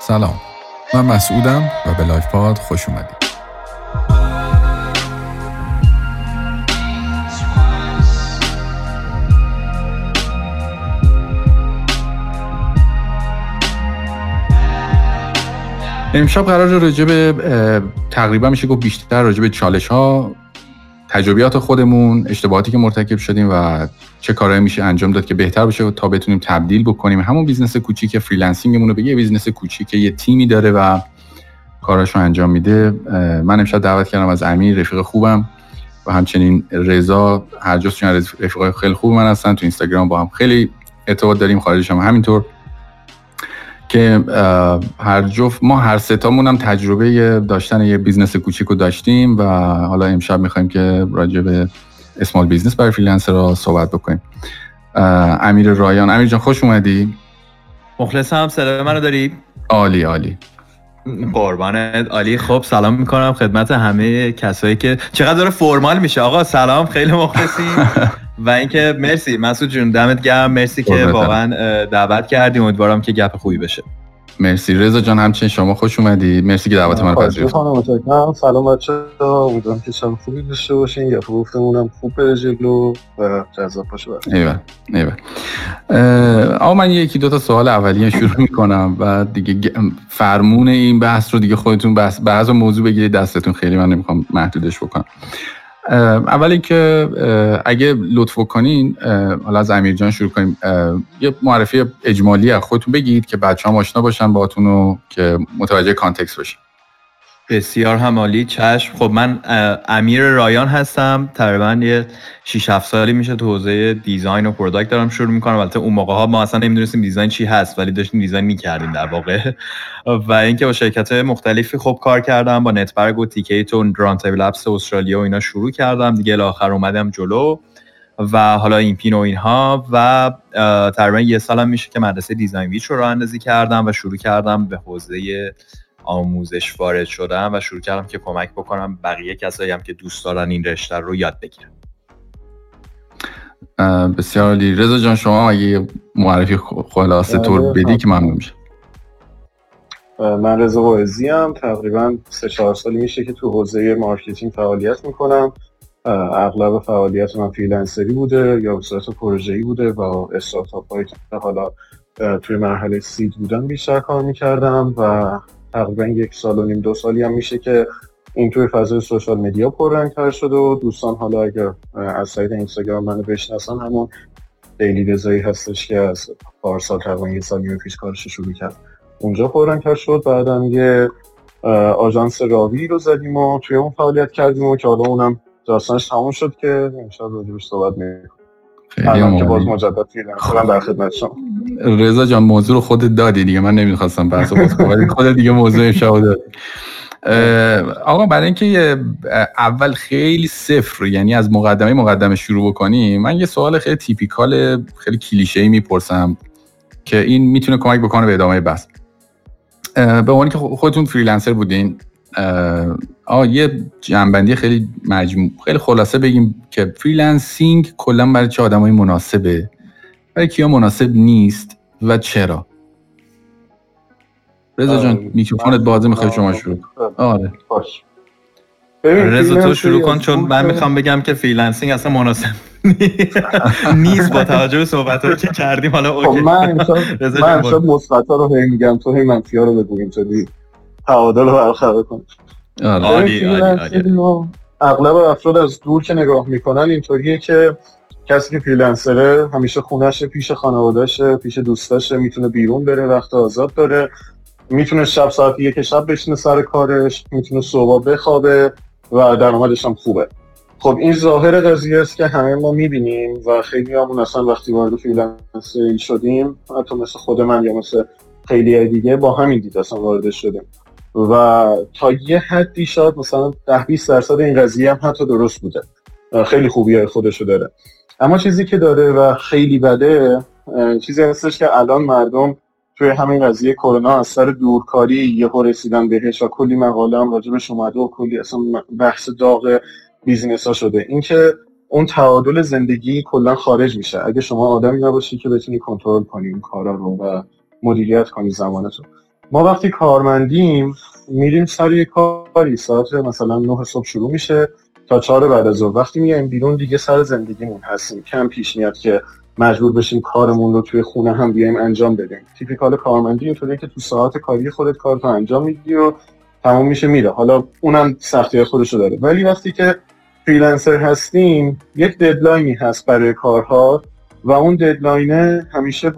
سلام. من مسعودم و به لایف پاد خوش اومدید. امشب قرار راجع به تقریبا میشه گفت بیشتر راجع به چالش ها تجربیات خودمون اشتباهاتی که مرتکب شدیم و چه کارهایی میشه انجام داد که بهتر بشه تا بتونیم تبدیل بکنیم. همون business کوچیک freelancing مون رو به یه business کوچیک یه تیمی داره و کاراشو انجام میده. من امشب دعوت کردم از امیر رفیق خوبم و همچنین رضا هر جفتشون رفیق خیلی خوب من هستن. تو اینستاگرام با هم خیلی ارتباط داریم خارجش هم همینطور. که هر جفت ما هر ستامون هم تجربه داشتن یه business کوچیک رو داشتیم و حالا امشب می‌خوایم که راجع به small business برای freelancer رو صحبت بکنیم. امیر رایان. امیر جان خوش اومدی؟ مخلصم صدای منو داری؟ عالی عالی. قربانت عالی. خب سلام می‌کنم خدمت همه کسایی که چقدر داره فرمال میشه. آقا سلام خیلی مخلصیم. و اینکه مرسی. مسعود جون دمت گرم. مرسی که واقعا دعوت کردیم. امیدوارم که گپ خوبی بشه. مرسی. رضا جان همچنین شما خوش اومدی. مرسی که دعوت من پذیرفتی. سلام بچه امیدوارم که شب خوبی داشته باشین. یا گفتمونم خوب بره جلو و جذاب باشه ایول ایول. آقا من یکی دو تا سوال اولیه شروع می‌کنم و دیگه فرمون این بحث رو دیگه خودتون بحث بعض موضوع بگیرید. دستتون خیلی من نمی‌خوام محدودش بکنم. اول اینکه اگه لطف کنین حالا از امیر جان شروع کنیم. یه معرفی اجمالی از خودتون بگید که بچه هم آشنا باشن باهاتون و که متوجه کانتکست باشین بسیار همالی چشم. خب من امیر رایان هستم. تقریبا یه 6 7 سالی میشه تو حوزه design و product دارم شروع می‌کنم. البته اون موقع ها ما اصلا نمی‌دونستیم design چی هست ولی داشتیم design می‌کردیم در واقع. و اینکه با شرکت مختلفی خب کار کردم با نتبرگ و تیکیت و رانتیبل اپس استرالیا و اینا شروع کردم. دیگه الی آخر اومدم جلو. و حالا این پین و اینها. و تقریبا یه سالم میشه که مدرسه design ویچ رو راه اندازی کردم و شروع کردم به حوزه آموزش وارد شدم و شروع کردم که کمک بکنم بقیه کسایی هم که دوست دارن این رشته رو یاد بگیرن. بسیار عالی. رضا جان شما اگه معرفی خلاصه طور بدی که ممنون میشه. من رضا واعظی ام. تقریبا سه چهار سالی میشه که تو حوزه marketing فعالیت می‌کنم. اغلب فعالیت من freelancer ی بوده یا به صورت پروژه‌ای بوده. و استارتاپ هایی که حالا توی مرحله سید بودن بیشتر کار می‌کردم و تقریبا یک سال و نیم دو سالی هم میشه که این توی فضای سوشال مدیا پررنگتر شده و دوستان حالا اگر از سایت اینستاگرام منو بشناسن همون دیلی رضایی هستش که از پارسال تقریبا یه سال پیش کارش شروع کرد. اونجا پررنگتر شد بعدم یه آژانس راوی رو زدیم و توی اون فعالیت کردیم و که حالا اونم داستانش تموم شد که امشب راجبش صحبت می‌کنیم. که باز مجدد خب. در خدمت شما رضا جان موضوع رو خودت دادی دیگه. من نمی‌خواستم بحث ولی خودت دیگه موضوع امشب دادی. آقا برای اینکه اول خیلی صفر یعنی از مقدمه مقدمه شروع بکنیم من یه سوال خیلی typical خیلی کلیشه ای می‌پرسم که این می‌تونه کمک بکنه به ادامه بحث. به عنوانی که خودتون freelancer بودین آقا یه جمع‌بندی خیلی مجموع خیلی خلاصه بگیم که freelancing کلا برای چه آدمایی مناسبه؟ برای کیا مناسب نیست و چرا؟ رضا جان میکروفونت بازه می‌خوای شما شروع آره. باش. رضا تو شروع کن چون من می‌خوام بگم که freelancing اصلا مناسب نیست. با توجه به صحبت که کردیم. حالا خب، اوکی. من امشب مثبت رو هی میگم. تو هی منفی رو بگو اینطوری. تعادل رو برقرار کن. عالی عالی اغلب افراد از دور که نگاه می‌کنن اینطوریه که کسی که فریلنسره همیشه خونش پیش خانوادهشه پیش دوستاشه می‌تونه بیرون بره وقت آزاد داره. می‌تونه شب ساعت یک شب بشینه سر کارش می‌تونه صبح بخوابه و درآمدش هم خوبه. خب این ظاهر قضیه است که همه ما می‌بینیم و خیلی همون اصلا وقتی وارد فریلنسری شدیم حتی مثل خود من یا مثل خیلی دیگه با همین دید اصلا وارد شدیم. و تا یه حدی شاید مثلا ده 20 درصد این قضیه هم حتی درست بوده. خیلی خوبی خودشو داره. اما چیزی که داره و خیلی بده چیزی هستش که الان مردم توی همین قضیه کرونا از سر دورکاری یه رسیدن بهش و کلی مقاله هم راجبش اومده و کلی اصلا بحث داغ بیزینس ها شده اینکه اون تعادل زندگی کلا خارج میشه. اگه شما آدمی نباشی که بتونی کنترل کنی این کارا رو و مدیریت کنی زمانتو. ما وقتی کارمندیم میریم سر یه کاری. ساعت مثلا 9 صبح شروع میشه تا چهار بعد از ظهر. وقتی میایم بیرون دیگه سر زندگیمون هستیم. کم پیش میاد که مجبور بشیم کارمون رو توی خونه هم بیایم انجام بدیم. typical کارمندی اینطوریه که تو ساعت کاری خودت کارتو انجام میدی و تمام میشه میره. حالا اونم سختی خودشو داره. ولی وقتی که freelancer هستیم یک deadline ی هست برای کارها. و اون deadline ه همیشه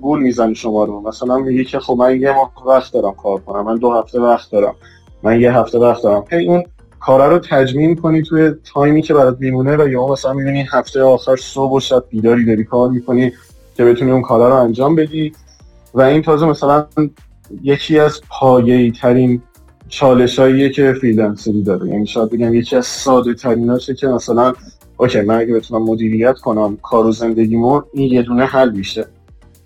گول می‌زنه شما رو. مثلا میگه که خب من یه ماه وقت دارم کار کنم من دو هفته وقت دارم من یه هفته وقت دارم. هی اون کارا رو تجمیم کنی توی time ی که برات میمونه و یا مثلا می‌بینی هفته آخر صبح و شب بیداری داری کار می‌کنی که بتونی اون کارا رو انجام بدی. و این تازه مثلا یکی از پایه‌ای ترین چالشاییه که freelancer ی داره. یعنی شاید بگم یکی از ساده تریناشه که مثلا اوکی من اگه بتونم مدیریت کنم کار و زندگیمو این یه دونه حل میشه.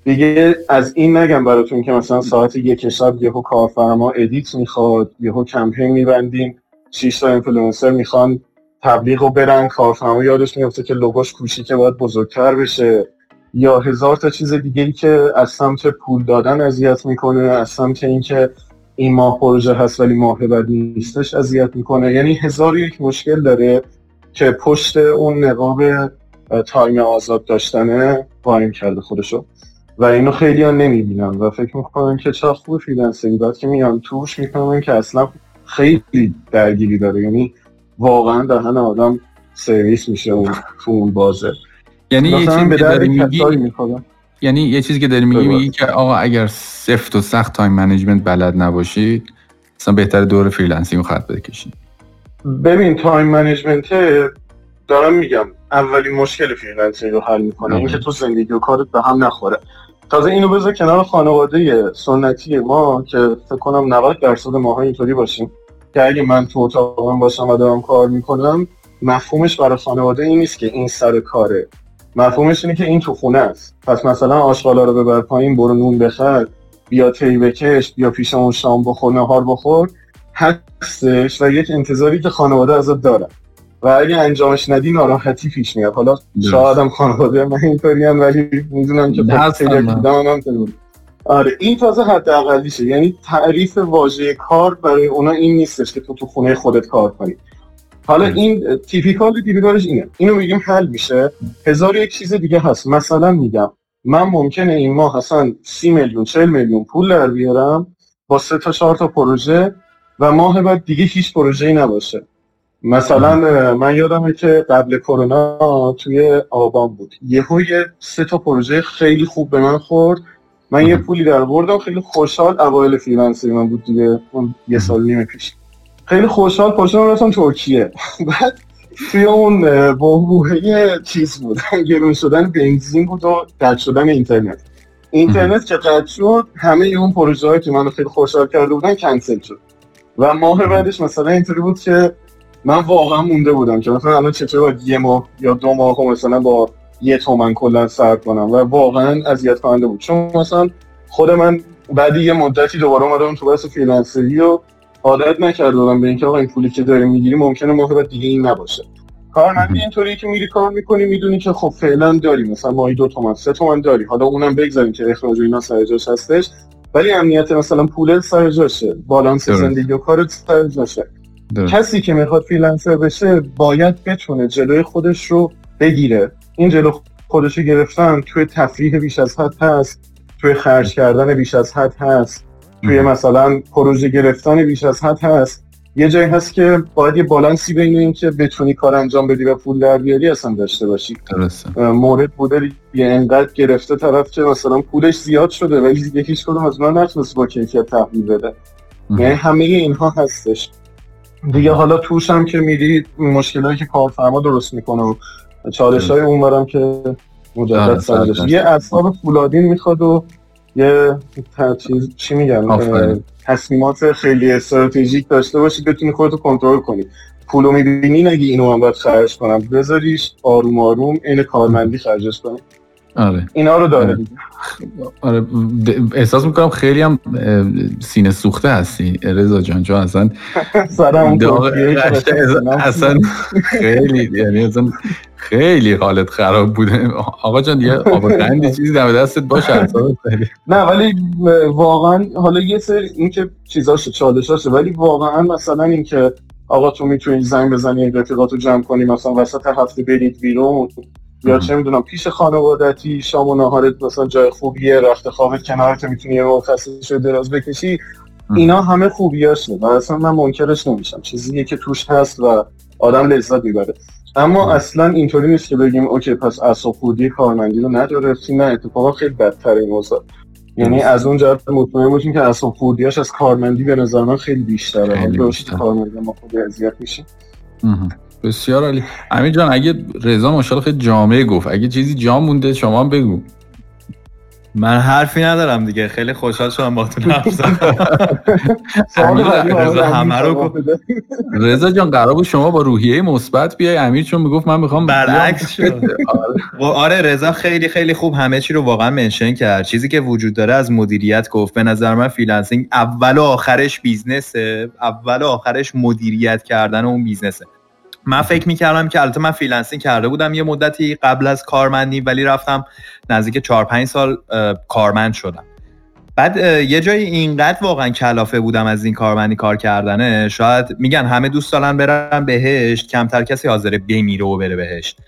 دیگه از این نگم براتون که مثلا ساعت یک شب یهو کارفرما edit می‌خواد یهو کمپین میبندیم 6 تا اینفلوئنسر می‌خوان تبلیغ رو برن کارفرما یادش میفته که لوگوش کوچیکه باید بزرگتر بشه. یا هزار تا چیز دیگه ای که از سمت پول دادن اذیت می‌کنه از سمت اینکه این ماه پروژه هست ولی ماه بعد نیستش اذیت می‌کنه. یعنی هزار یک مشکل داره. که پشت اون نقاب time آزاد داشتنه قایم کرده خودشو. و اینو خیلی ها نمی‌بینن و فکر می‌کنن که چه خوب freelancer ی بعد که میان توش می‌کنن که اصلا خیلی درگیری داره. یعنی واقعا دهن آدم سرویس میشه اون تو اون بازه. یعنی یه چیزی که داری میگی یعنی یه چیزی که داری میگی میگی که آقا اگر سفت و سخت time management بلد نباشید اصلا بهتر دور freelancing خط بکشید ببین time management دارم میگم اولین مشکل freelancing رو حل می‌کنه اینکه تو زندگی و کارت به هم نخوره. تازه اینو بذار کنار خانواده سنتی ما که فکر کنم 90 درصد ماها اینطوری باشیم که اگه من تو اتاقم باشم و دارم کار می‌کنم مفهومش برای خانواده این نیست که این سر کاره. مفهومش اینه که این تو خونه است. پس مثلا آشغالا رو ببر پایین برو نون بخر بیا تی بکش بیا پیش اون شام بخور نهار بخور. هستش و یک انتظاری که خانواده ازت داره و اگه انجامش ندی ناراحتی پیش میاد. حالا شاید هم خانواده من اینطوری هم ولی می‌دونم که خیلی آره این تازه حد اقلیشه یعنی تعریف واژه کار برای اونا این نیستش که تو تو خونه خودت کار کنی. حالا این تیپیکال تیپیکالش اینه. اینو میگیم حل میشه. هزار یک چیز دیگه هست. مثلا میگم من ممکنه این ماه اصلا سی میلیون چل میلیون پول در بیارم با سه تا چهار تا پروژه و ماه بعد دیگه هیچ پروژه‌ای نباشه. مثلا من یادمه که قبل کرونا توی آبان بود. یهو یه سه تا پروژه خیلی خوب به من خورد. من یه پولی در بردم خیلی خوشحال اوایل فریلنسری من بود دیگه. اون یه سال نیم پیش. خیلی خوشحال پاشم رفتم ترکیه. بعد توی اون بحبوحه چیز بود. گرون شدن بنزین بود و قطع شدن اینترنت. اینترنت که قطع شد همه اون پروژه که منو خیلی خوشحال کرده بودن کنسل شد. و ماه بعدش مثلا اینطوری بود که من واقعا مونده بودم که مثلا الان چطور باید یه ماه یا دو ماه مثلا با یه تومن کلا سر کنم و واقعا اذیت کننده بود. چون مثلا خود من بعد یه مدتی دوباره اومدم تو بحث freelancer ی و عادت نکرده بودم به اینکه آقا این پولی که داری می‌گیری ممکنه ماه بعد دیگه این نباشه. کارمندی اینطوری که میری کار می‌کنی می‌دونی که خب فعلا داری. مثلا ماهی دو تومن سه تومن داری. حالا اونم بگذاریم که اخراج اینا سر جاش هستش. ولی امنیت مثلا پول سر جاشه بالانس زندگی و کارت سر جاشه. کسی که می‌خواد freelancer بشه باید بتونه جلوی خودش رو بگیره. این جلو خودش رو گرفتن توی تفریح بیش از حد هست توی خرج کردن بیش از حد هست توی مثلا پروژه گرفتن بیش از حد هست. یه جایی هست که باید یه بالانسی بین این که بتونی کار انجام بدی و پول در بیاری اصلا داشته باشی. مورد بوده یه انقدر گرفته طرف که مثلا پولش زیاد شده ولی دیگه هیچ کدوم از من نتونست با کیفیت تحویل بده. یعنی همه اینها هستش. دیگه حالا توش هم که میری مشکلایی که کارفرما درست می‌کنه و چالش های اونورم که مجدد آره، سرش. یه اصحاب فولادین می‌خواد و یه چیز چی میگن تصمیمات خیلی استراتژیک داشته باشی بتونی خودتو کنترل کنی. پولو می‌بینی؟ نگی اینو من باید خرج کنم. بذاریش آروم آروم این کارمندی خرجش کنی. آره. اینا رو داره آره. احساس می‌کنم خیلی هم سینه سوخته هستی. رضا جان چون اصلا اصلا خیلی یعنی اصلا خیلی حالت خراب بوده. آقا جان یه آب قندی چیزی دم دستت باشه نه ولی واقعا حالا یه سری این که چیزاش چالشاشه ولی واقعا مثلا این که آقا تو می‌تونی زنگ بزنی این رفیقات رو جمع کنی مثلا وسط هفته برید بیرون یا چه می‌دونم پیش خانوادتی شام و نهارت مثلا جای خوبیه رخت خوابت کنارت می‌تونی یه شده دراز بکشی. اینا همه خوبیاشه و اصلا من منکرش نمیشم. چیزیه که توش هست و آدم لذت می‌بره. اما اصلا اینطوری نیست که بگیم اوکی پس اصاب خودی کارمندی رو نداره نه اتفاقا خیلی بدتر این موضوع. یعنی از اون جهت مطمئن باشیم که اصاب خودیاش از کارمندی به نظر من خیلی بیشتره. خیلی بیشتر. کارمندی ما خود اذیت میشیم بسیار عالی. امیر جان اگه رضا ماشاءالله خیلی جامعه گفت اگه چیزی جا مونده شما هم بگو. من حرفی ندارم دیگه. خیلی خوشحال شدم با تو حرف رو رضا جان قرار بود شما با روحیه مثبت بیای. امیر چون می‌گفت من می‌خوام برعکس شد. آره رضا خیلی خیلی خوب همه چی رو واقعا mention کرد. چیزی که وجود داره از مدیریت گفت. به نظر من freelancing اول و آخرش business ه. اول و آخرش مدیریت کردن اون business ه. من فکر می‌کردم که البته من freelancing کرده بودم یه مدتی قبل از کارمندی ولی رفتم نزدیک 4 5 سال کارمند شدم. بعد یه جایی اینقدر واقعا کلافه بودم از این کارمندی کار کردنه شاید میگن همه دوست دارن برن بهشت کمتر کسی حاضر بمیره و بره بهشت.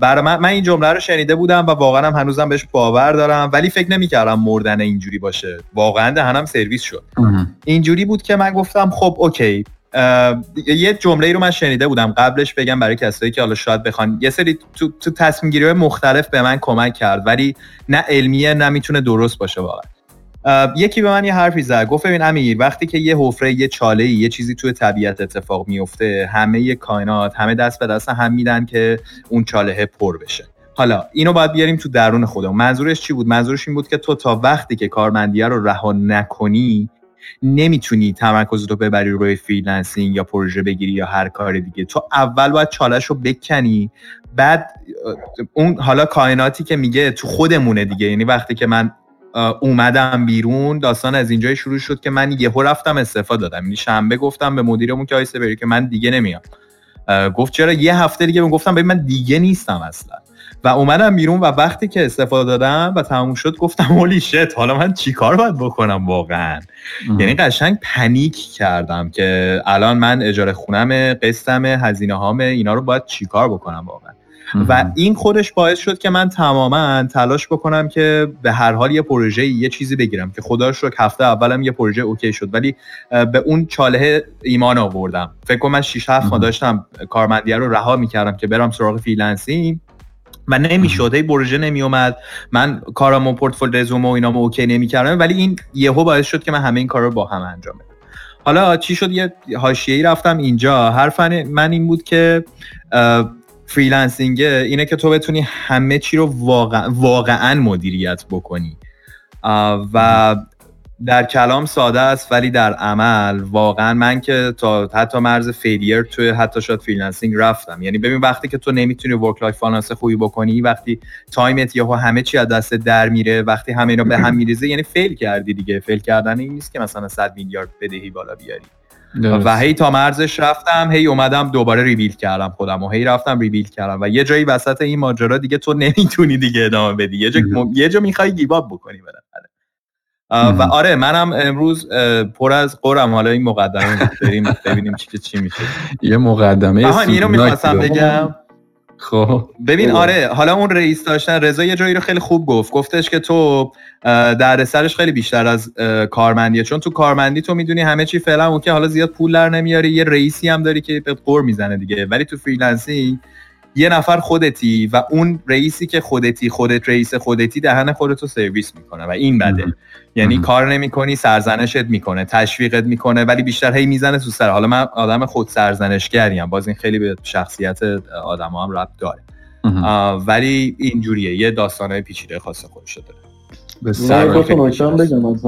برای من من این جمله رو شنیده بودم و واقعا هم هنوزم بهش باور دارم ولی فکر نمی‌کردم مردن اینجوری باشه. واقعا دهنم سرویس شد. اینجوری بود که من گفتم خب اوکی. یه جمله ای رو من شنیده بودم. قبلش بگم برای کسایی که حالا شاید بخوان یه سری تو, تو تصمیم گیری مختلف به من کمک کرد ولی نه علمیه نه می‌تونه درست باشه واقعا. یکی به من یه حرفی زد. گفت ببین امیر وقتی که یه حفره یه چاله یه چیزی توی طبیعت اتفاق میفته همه کائنات همه دست به دست هم میدن که اون چاله پر بشه. حالا اینو باید بیاریم تو درون خودمون. منظورش چی بود؟ منظورش این بود که تو تا وقتی که کارمندیه رو رها نکنی نمی‌تونی تمرکز رو ببری روی freelancing یا پروژه بگیری یا هر کار دیگه. تو اول باید چاله‌ش رو بکنی بعد اون حالا کائناتی که میگه تو خودمونه دیگه. یعنی وقتی که من اومدم بیرون داستان از اینجای شروع شد که من یهو رفتم استفاده دادم. یعنی شنبه گفتم به مدیرمون که آیسته بری که من دیگه نمیام. گفت چرا یه هفته دیگه گفتم ببین من دیگه نیستم اصلا. و اومدم بیرون و وقتی که استفاده دادم و تموم شد گفتم هولی شت حالا من چیکار باید بکنم واقعا؟ یعنی قشنگ پنیک کردم که الان من اجاره خونم قسطم هزینه هامه اینا رو باید چیکار بکنم واقعا؟ و این خودش باعث شد که من تماما تلاش بکنم که به هر حال یه پروژه یه چیزی بگیرم که خدا رو شکر هفته اولم یه پروژه okay شد. ولی به اون چاله ایمان آوردم. فکر کنم من 6 7 ماه داشتم کارمندیه رو رها می‌کردم که برم سراغ freelancing. و نمی‌شد. هی پروژه نمیومد من کارم و پورتفولیو رزومه و اینامو okay نمی‌کردم. ولی این یهو باعث شد که من همه این کار رو با هم انجام بدم. حالا چی شد؟ یه حاشیه‌ای رفتم اینجا. حرف من این بود که freelancing اینه که تو بتونی همه چی رو واقع... واقعا مدیریت بکنی. و در کلام ساده است ولی در عمل واقعا من که تا حتی مرز failure توی حتی شاید freelancing رفتم. یعنی ببین وقتی که تو نمی‌تونی work life balance خوبی بکنی وقتی تایمت یا همه چی از دست در میره وقتی همه اینا به هم میریزه یعنی fail کردی دیگه. fail کردن این نیست که مثلا 100 میلیارد بدهی بالا بیاری. و هی تا مرزش رفتم هی اومدم دوباره ریبیل کردم خودم و هی رفتم ریبیل کردم. و یه جایی وسط این ماجرا دیگه تو نمی‌تونی دیگه ادامه بدی. یه جا, یه جا می‌خوای گیواب بکنی بالاخره. و آره منم امروز پر از قرم. حالا این مقدمه بریم ببینیم چی چی میشه. یه مقدمه آها اینو می‌خواستم بگم. خب. ببین آره حالا اون رئیس داشتن رضا یه جایی رو خیلی خوب گفت. گفتش که تو در سرش خیلی بیشتر از کارمندیه. چون تو کارمندی تو می‌دونی همه چی فعلا اون که حالا زیاد پول در نمیاری. یه رئیسی هم داری که یه غر می‌زنه دیگه. ولی تو freelancing یه نفر خودتی و اون رئیسی که خودتی خودت رئیس خودتی دهن خودتو سرویس می‌کنه و این بده. یعنی کار نمی‌کنی سرزنشت می‌کنه تشویقت می‌کنه ولی بیشتر هی می‌زنه تو سر. حالا من آدم خود سرزنشگریم باز این خیلی به شخصیت آدم هم ربط داره. ولی اینجوریه. یه داستان پیچیده خاص خودش داره. بگم از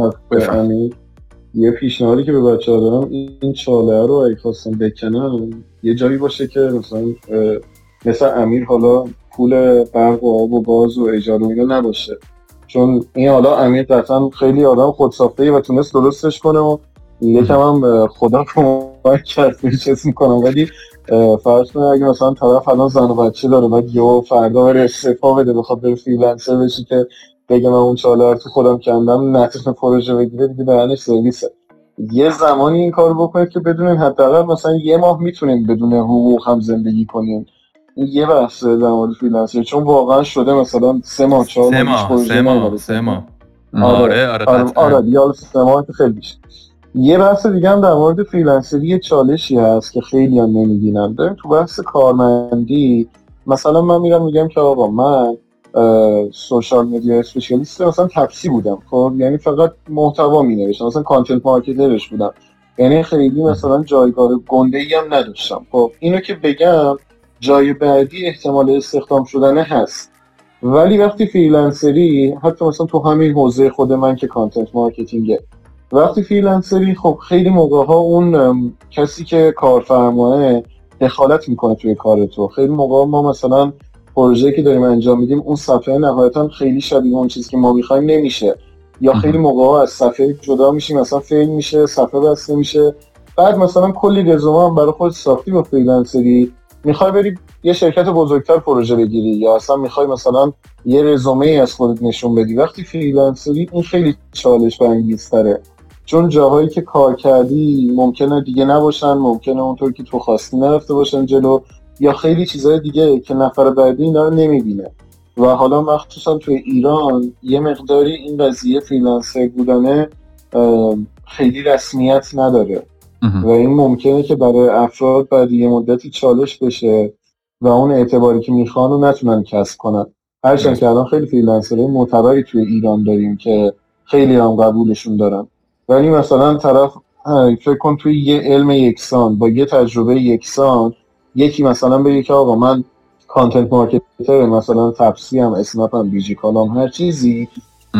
یه پیشنهادی که به بچه ها دارم این چاله رو اگه خواستم بکنم یه جایی باشه که مثلا مثل امیر حالا پول برق و آب و گاز و اجاره و اینا نباشه. چون این حالا امیر قطعا خیلی آدم خودساخته و تونست درستش کنه و یکم هم خدا کمک کرد چیز می‌کنم. ولی فرض کنه اگه مثلا طرف الان زن و بچه داره بعد فردا بره استعفا بده بخواد بره فریلنسر بشی که بگه من اون چاله تو خودم کندم نتیجه پروژه بگیره دیگه دهنش سرویسه. یه زمانی این کار بکنید که بدونین حداقل مثلا یه ماه می‌تونین بدون حقوق هم زندگی این یه بحث در مورد freelancer چون واقعا شده مثلا سه ماه چهار سه ماه سه ماه سه ماه. آره. آره آره, آره, آره سه ماه خیلی یه بحث دیگه هم در مورد freelancer ی چالشی هست که خیلی هم نمی‌بینم. داریم تو بحث کارمندی مثلا من میرم میگم که آقا من social media specialist مثلا تپسی بودم خب؟ یعنی فقط محتوا می نوشتم مثلا content marketer ش بودم. یعنی خیلی مثلا جایگاه گنده ای هم نداشتم. خب اینو که بگم جای بعدی احتمال استخدام شدن هست. ولی وقتی freelancer ی حتی مثلا تو همین حوزه خود من که content marketing ه وقتی freelancer ی خب خیلی موقع ها اون کسی که کارفرماه دخالت می‌کنه توی کار تو. خیلی موقع ما مثلا پروژه که داریم انجام میدیم اون صفحه نهایتا خیلی شبیه اون چیزی که ما می‌خوایم نمیشه. یا خیلی موقع از صفحه جدا میشیم مثلا fail میشه صفحه بسته میشه. بعد مثلا کلی رزومه هم برای خود ساختی با freelancer ی. می‌خوای بری یه شرکت بزرگتر پروژه بگیری یا اصلا می‌خوای مثلا یه رزومه ای از خودت نشون بدی؟ وقتی freelancer ی این خیلی چالش برانگیزتره. چون جاهایی که کار کردی ممکنه دیگه نباشن ممکنه اونطور که تو خواستی نرفته باشن جلو یا خیلی چیزهای دیگه که نفر بعدی اینا رو نمی‌بینه. و حالا مخصوصا توی ایران یه مقداری این قضیه freelancer بودنه خیلی رسمیت نداره. و این ممکنه که برای افراد بعد یه مدتی چالش بشه و اون اعتباری که می‌خوان رو نتونن کسب کنن. هرچند که الان خیلی freelancer های معتبری توی ایران داریم که خیلی هم قبولشون دارن. ولی مثلا طرف فکر کن توی یه علم یکسان با یه تجربه یکسان یکی مثلا بگه که آقا من content marketer مثلا تپسی هم اسنپ هم دیجی کالام هر چیزی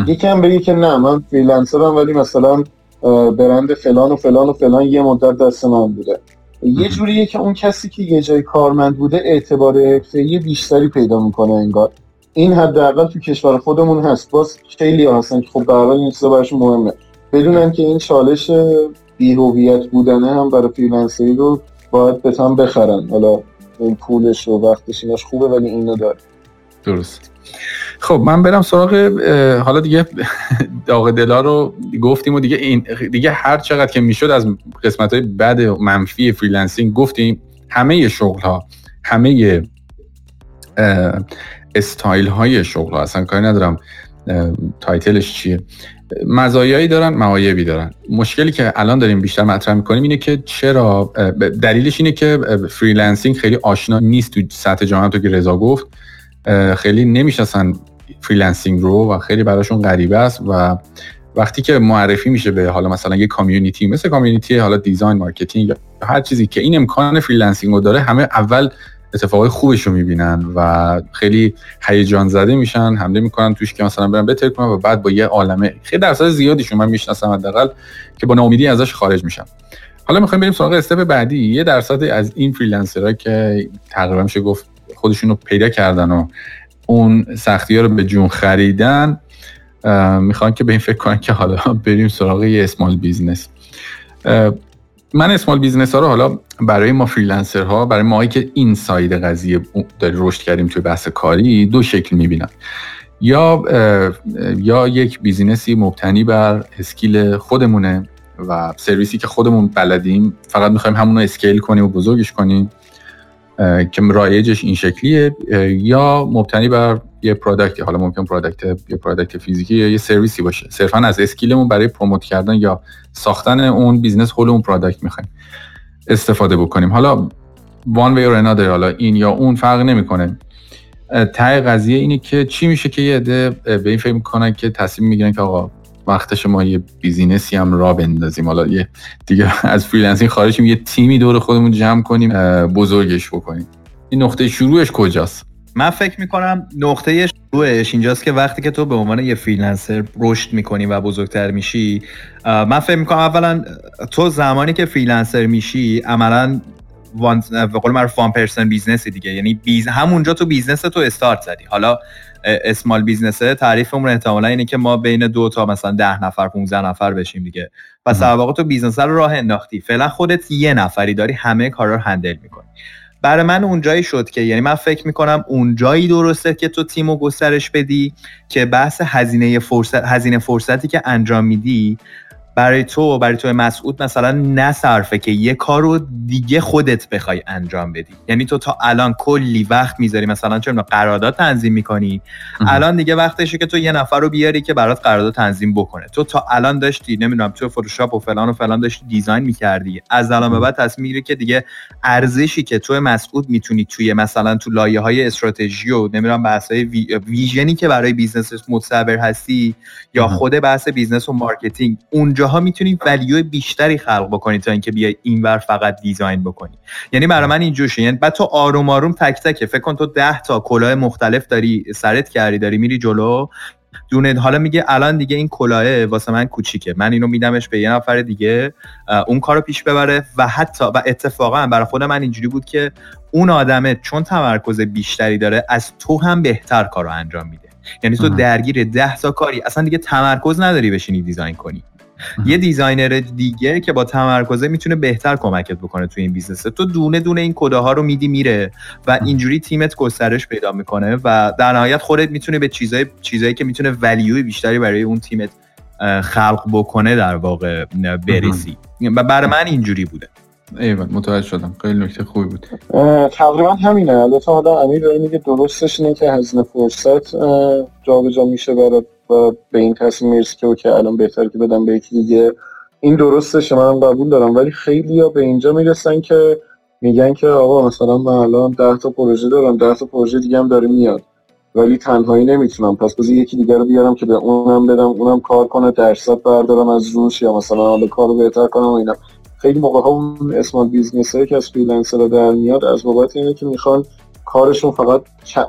یکی هم بگه که نه من freelancer م ولی مثلا برند فلان و فلان و فلان یه مدت دست من بوده. یه جوریه که اون کسی که یه جای کارمند بوده اعتبار حرفه‌ای بیشتری پیدا می‌کنه انگار. این حداقل تو کشور خودمون هست. باز خیلی هستن که خب در این چیزا براشون مهمه. بدونن که این چالش بیهویت بودنه هم برای freelancer ی رو باید به تن بخرن. حالا اون پولش و وقتش ایناش خوبه ولی اینو داره. درست. خب من برم سراغ حالا دیگه داغ دلا رو گفتیم و دیگه این دیگه هر چقدر که می‌شد از قسمت های بد منفی freelancing گفتیم همه شغل ها همه استایل های شغل ها اصلا کاری ندارم title ش چیه. مزایایی دارن معایبی دارن. مشکلی که الان داریم بیشتر مطرح می‌کنیم اینه که چرا دلیلش اینه که freelancing خیلی آشنا نیست تو سطح جامعه تو که رضا گفت. خیلی نمی‌شناسن freelancing رو و خیلی براشون غریبه است و وقتی که معرفی میشه به حالا مثلا یه community مثل community حالا design marketing یا هر چیزی که این امکان freelancing رو داره همه اول اتفاقای خوبش رو می‌بینن و خیلی هیجان زده میشن حمله می‌کنن توش که مثلا برن بترکونن و بعد با یه عالمه خیلی درصد زیادیشون من می‌شناسم حداقل که با ناامیدی ازش خارج میشن. حالا می‌خوایم بریم سراغ step بعدی یه درصد از این freelancer ها که تقریبا میشه گفت خودشون رو پیدا کردن و اون سختی ها رو به جون خریدن می‌خوان که به این فکر کنن که حالا بریم سراغ یه small business من small business ها رو حالا برای ما freelancer ها برای ما که این side قضیه داری رشد کردیم توی بحث کاری دو شکل می‌بینم یا یا یک business ی مبتنی بر skill خودمونه و سرویسی که خودمون بلدیم فقط می‌خوایم همون رو scale کنیم و بزرگش کنیم. که رایجش این شکلیه یا مبتنی بر یه product ی حالا ممکن product یه product فیزیکی یا یه سرویسی باشه. صرفا از skill مون برای promote کردن یا ساختن اون business خود اون product می‌خوایم استفاده بکنیم. حالا one way or حالا این یا اون فرق نمی‌کنه. ته قضیه اینه که چی میشه که یه عده به این فکر می‌کنن که تصمیم می‌گیرن که آقا وقتش ما یه business ی هم راه بندازیم. حالا یه دیگه از freelancing خارج یه تیمی دور خودمون جمع کنیم بزرگش بکنیم. این نقطه شروعش کجاست؟ من فکر می‌کنم نقطه شروعش اینجاست که وقتی که تو به عنوان یه freelancer رشد می‌کنی و بزرگتر میشی من فکر می‌کنم اولا تو زمانی که freelancer میشی عملا one به قول معروف one person business ی دیگه. یعنی biz همونجا تو business تو استارت زدی. حالا small business ه تعریفمون احتمالا اینه که ما بین دو تا مثلا ده نفر 15 نفر بشیم دیگه. پس در واقع تو business رو راه انداختی. فعلا خودت یه نفری داری همه کارا رو handle می‌کنی. برای من اونجایی شد که یعنی من فکر می‌کنم اونجایی درسته که تو تیم گسترش بدی که بحث هزینه فرصت هزینه فرصتی که انجام میدی برای تو برای تو مسعود مثلا نصرفه که یه کار رو دیگه خودت بخوای انجام بدی. یعنی تو تا الان کلی وقت می‌ذاری مثلا چون قرارداد تنظیم می‌کنی. الان دیگه وقتشه که تو یه نفر رو بیاری که برات قرارداد تنظیم بکنه. تو تا الان داشتی نمی‌دونم تو فتوشاپ و فلان و فلان داشتی دیزاین می‌کردی. از الان به بعد تصمیم می‌گیری که دیگه ارزشی که تو مسعود می‌تونی توی مثلا تو لایه های استراتژی و نمی‌دونم بحث های vision ی که برای business متصور هستی یا خود بحث business و marketing اونجا جاها می‌تونی value بیشتری خلق بکنی تا اینکه بیای اینور فقط design بکنی. یعنی برای من اینجوریه یعنی بعد تو آروم آروم تک تکه فکر کن تو 10 تا کلاه مختلف داری سرت کردی داری میری جلو. دونه حالا میگه الان دیگه این کلاهه واسه من کوچیکه. من اینو میدمش به یه نفر دیگه اون کارو پیش ببره و حتی و اتفاقا برای خود من اینجوری بود که اون آدمه چون تمرکز بیشتری داره از تو هم بهتر کارو انجام میده. یعنی تو درگیر ده تا کاری اصلا دیگه تمرکز نداری بشینی design کنی. یه designer دیگه که با تمرکزه می‌تونه بهتر کمکت بکنه توی این business تو دونه دونه این کارها رو میدی میره و اینجوری تیمت گسترش پیدا می‌کنه و در نهایت خودت می‌تونه به چیزای چیزایی که می‌تونه value ی بیشتری برای اون تیمت خلق بکنه در واقع برسی. و برای من اینجوری بوده. ایوان متوجه شدم. خیلی نکته خوبی بود. تقریبا همینه. البته حالا امیر داره میگه درستش اینه که هزینه فرصت جابجا میشه برات. و به این تصمیم می‌رسی که اوکی الان بهتر که بدم به یکی دیگه. این درستش من قبول دارم ولی خیلی ها به اینجا می‌رسن که میگن که آقا مثلا من الان ده تا پروژه دارم ده تا پروژه دیگه هم داره میاد. ولی تنهایی نمی‌تونم. پس بذار یکی دیگه رو بیارم که به اونم بدم اونم کار کنه درصد بردارم از روش یا مثلا حالا کار رو بهتر کنم و اینا. خیلی موقع ها اون small business که از freelancer در میاد از بابت اینه که می‌خوان کارشون فقط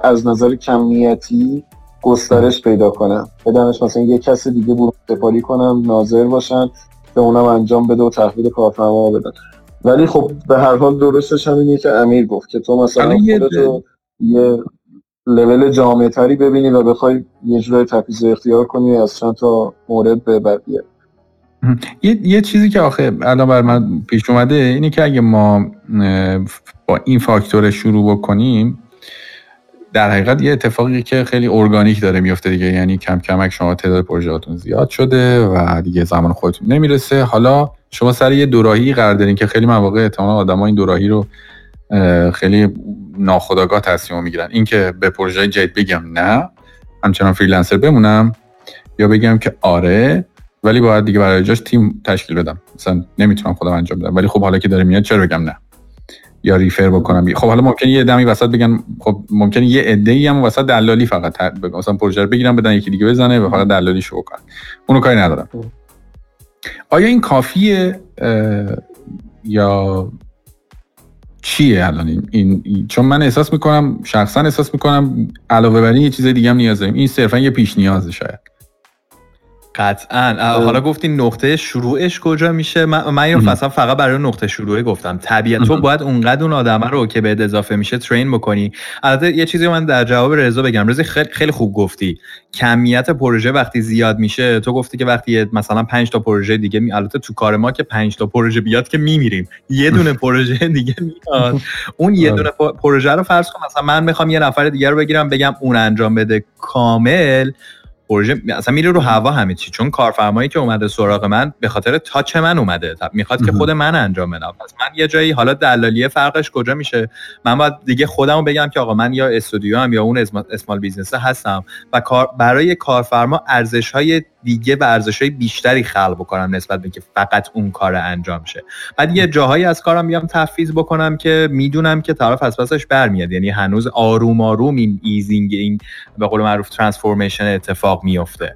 از نظر کمیتی گسترش پیدا کنه. بدنش مثلا یه کس دیگه برون سپاری کنم ناظر باشن به اونم انجام بده و تحویل کارفرما بدن ولی خب به هر حال درستش همینه که امیر گفت که تو مثلا خودتو یه لول جامع تری ببینی و بخوای یه جورایی تفویض اختیار کنی از چند تا مورد به بقیه یه،, یه چیزی که آخه الان بر من پیش اومده اینه که اگه ما با این فاکتور شروع بکنیم در حقیقت یه اتفاقی که خیلی ارگانیک داره میفته دیگه. یعنی کم کمک شما تعداد پروژهاتون زیاد شده و دیگه زمان خودتون نمی‌رسه. حالا شما سر یه دوراهی قرار دارین که خیلی مواقع احتمالا آدما این دوراهی رو خیلی ناخداگاه تصمیم می‌گیرن. اینکه به پروژه جدید بگم نه همچنان freelancer بمونم یا بگم که آره ولی باید دیگه برای جاش تیم تشکیل بدم. مثلا نمی‌تونم خودم انجام بدم. ولی خب حالا که داره میاد چرا بگم نه؟ یا refer بکنم. خب حالا ممکنه یه عده‌ای وسط بگن خب ممکنه یه عده ای هم وسط دلالی فقط بگم. مثلا پروژه رو بگیرم بدن یکی دیگه بزنه و فقط دلالی شو کنه. اونو کاری ندارم. آیا این کافیه؟ یا چیه الان این, این, چون من احساس می‌کنم شخصا احساس می‌کنم علاوه بر این یه چیز دیگه هم نیاز داریم. این صرفا یه پیش نیازه شاید. قطعا. حالا گفتی نقطه شروعش کجا میشه؟ من, من اینو اصلا فقط برای نقطه شروعه گفتم. طبیعت تو باید اونقدر اون آدم رو که به اضافه میشه ترین بکنی. البته یه چیزی من در جواب رضا بگم. رضا خیلی خیلی خوب گفتی. کمیت پروژه وقتی زیاد میشه تو گفتی که وقتی مثلا 5 تا پروژه دیگه می البته تو کار ما که 5 تا پروژه بیاد که میمیریم. یه دونه پروژه دیگه میاد. اون یه آره. دونه پروژه رو فرض کن مثلا من می‌خوام یه نفر دیگه رو بگیرم بگم اون انجام بده کامل. پروژه اصلا میره رو هوا همه چی. چون کارفرمایی که اومده سراغ من به خاطر touch من اومده. می‌خواد که خود من انجام بدم. پس من یه جایی حالا دلالیه فرقش کجا میشه؟ من باید دیگه خودمو بگم که آقا من یا استودیوئم یا اون small business هستم و کار برای کارفرما ارزش های دیگه و ارزش های بیشتری خلق بکنم نسبت به که فقط اون کار انجام شه. بعد یه جاهایی از کارم بیام تفویض بکنم که می‌دونم که طرف از پسش برمیاد. یعنی هنوز آروم آروم این easing این به قول معروف transformation اتفاق میفته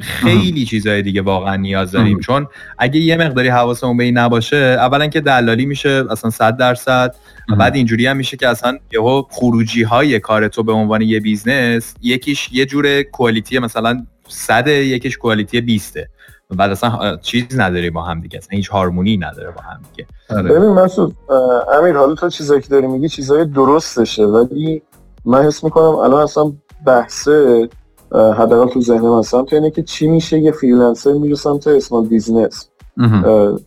خیلی چیزهای دیگه واقعا نیاز داریم. چون اگه یه مقداری حواسمون به این نباشه اولا که دلالی میشه اصلا 100 درصد بعد اینجوری هم میشه که اصلا یهو خروجی های کار تو به عنوان یه business یکیش یه جور quality مثلا صد یکیش quality 20 بعد اصلا چیز نداری با هم دیگه اصلا هیچ harmony نداره با هم دیگه. آره. ببین مسعود امیر حالا تو چیزایی که داری میگی چیزای درستشه ولی من حس می‌کنم الان اصلا بحثه حداقل تو ذهن من سمت اینه که چی میشه یه freelancer میره سمت small business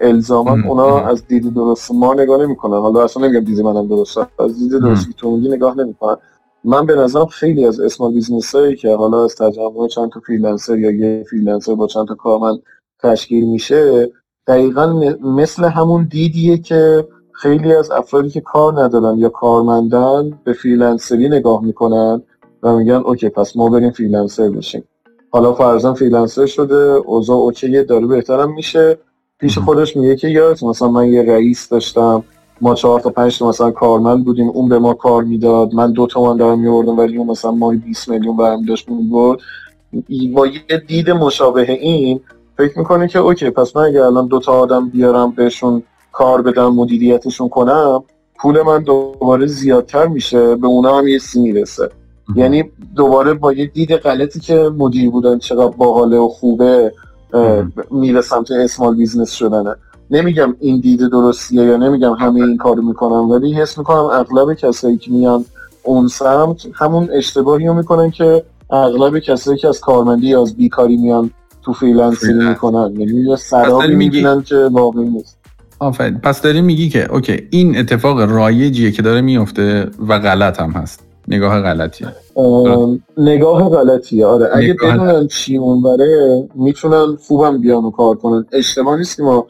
الزاما اونا از دید درست ما نگاه نمی‌کنن. حالا اصلا نمیگم دید منم درست از دید درست تو میگی نگاه نمی‌کنن. من به نظرم خیلی از small business هایی که حالا از تجمع چند تا freelancer یا یه freelancer با چند تا کارمند تشکیل میشه دقیقا مثل همون دیدیه که خیلی از افرادی که کار ندارن یا کارمندن به freelancer ی نگاه می‌کنن. و میگن okay پس ما بریم freelancer بشیم. حالا فرضاً freelancer شده اوضاع okay داره بهترم میشه. پیش خودش میگه که یادته مثلا من یه رئیس داشتم ما چهار تا پنج تا مثلا کارمند بودیم اون به ما کار می‌داد من دو تومن دارم میوردم ولی اون مثلا ماهی 20 میلیون برمی داشت می‌برد با یه دید مشابه این فکر می‌کنه که okay پس من اگه الان دو تا آدم بیارم بهشون کار بدم مدیریتشون کنم پول من دوباره زیادتر میشه به اونا هم یه چی می‌رسه. یعنی دوباره با یه دید غلطی که مدیر بودن چقدر باحاله و خوبه میره سمت small business شدنه. نمیگم این دید درستیه یا نمیگم همه این کارو می‌کنم ولی حس می‌کنم اغلب کسایی که میان اون سمت همون اشتباهی رو می‌کنن که اغلب کسایی که از کارمندی یا از بیکاری میان تو freelancing می‌کنن. یعنی یه سرابی میگن که واقعی نیست. آفرین. پس داری میگی که okay این اتفاق رایجیه که داره میفته و غلط هم هست. نگاه غلطیه. نگاه غلطیه. آره اگه بدونن چی اونوره می‌تونن خوبم بیان و کار کنن. اشتباه نیست که ما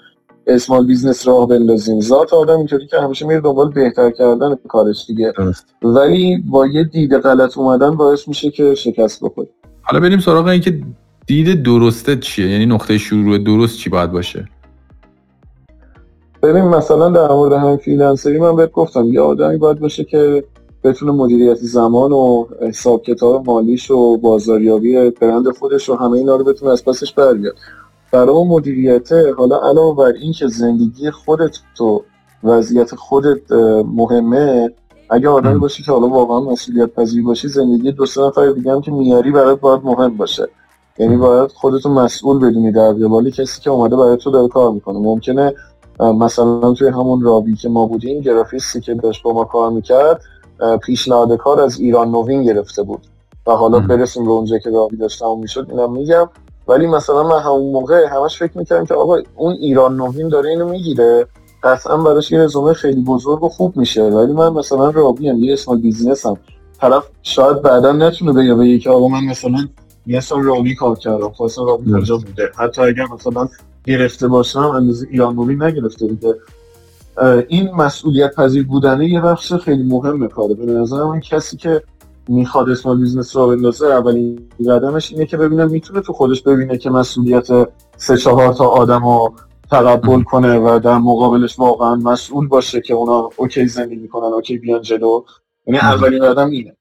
small business راه بندازیم. ذات آدم اینطوری که همیشه میره دنبال بهتر کردن کارش دیگه. ولی با یه دید غلط اومدن باعث میشه که شکست بخوری. حالا بریم سراغ این که دید درسته چیه؟ یعنی نقطه شروع درست چی باید باشه؟ ببین مثلا در مورد همین فریلنسری من بهت گفتم. یه آدمی باید باشه که بتونه مدیریت زمان و حساب کتاب مالیش و بازاریابی برند خودش و همه اینا رو بتونه از پسش بر بیاد. برای اون مدیریت حالا علاوه بر این که زندگی خودت تو وضعیت خودت مهمه اگه آدمی باشی که حالا واقعا مسئولیت پذیر باشی زندگی دو سه نفر دیگه هم که میاری برات باید مهم باشه. یعنی باید خودتو مسئول بدونی در قبال کسی که اومده برای تو داره کار می‌کنه. ممکنه مثلا توی همون رابی که ما بودیم گرافیستی که داشت با ما کار می‌کرد پیشنهاد کار از ایران نوین گرفته بود. و حالا برسیم به اونجا که رابی داشتم می‌شد اینم میگم. ولی مثلا من همون موقع همش فکر می‌کردم که آقا اون ایران نوین داره اینو می‌گیره قطعا براش یه رزومه خیلی بزرگ و خوب میشه. ولی من مثلا رابی هم یه اسم بیزنس هم طرف شاید بعدا نتونه بگه به که آقا من مثلا یه سال رابی کار کردم خب اسم رابی کجا بوده. حتی اگر مثلا گرفته باشم اندازه ایران نوین نگرفته بوده. این مسئولیت پذیر بودنه یه بخش خیلی مهمه کاره. به نظر من کسی که می‌خواد اسمال بیزنس رو بندازه اولین قدمش اینه که ببینه می‌تونه تو خودش ببینه که مسئولیت سه چهار تا آدم رو تقبل کنه و در مقابلش واقعا مسئول باشه که اونا okay زندگی کنن okay بیان جلو. یعنی اولین قدم اینه.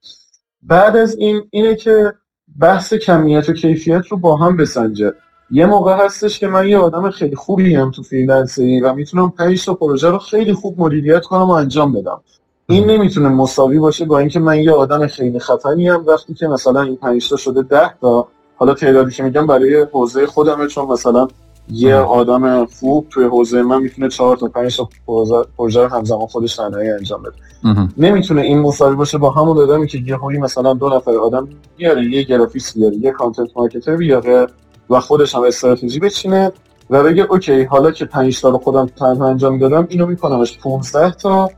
بعد از این اینه که بحث کمیت و کیفیت رو با هم بسنجه. یه موقع هستش که من یه آدم خیلی خوبی‌ام تو freelancer ی و می‌تونم 5 تا پروژه رو خیلی خوب مدیریت کنم و انجام بدم. این نمی‌تونه مساوی باشه با اینکه من یه آدم خیلی خفنی‌ام وقتی که مثلا این 5 تا شده 10 تا حالا تعدادی که میگم برای حوزه خودمه چون مثلا یه آدم خوب توی حوزه من می‌تونه 4 تا 5 تا پروژه رو همزمان خودش تنهایی انجام بده. نمی‌تونه این مساوی باشه با همون آدمی که یه مثلا دو نفر آدم بیاره یه گرافیست بیاره یه content marketer بیاره و خودش هم استراتژی بچینه و بگه okay حالا که 5 تا رو خودم تنها انجام دادم اینو میکنمش. 15 تا.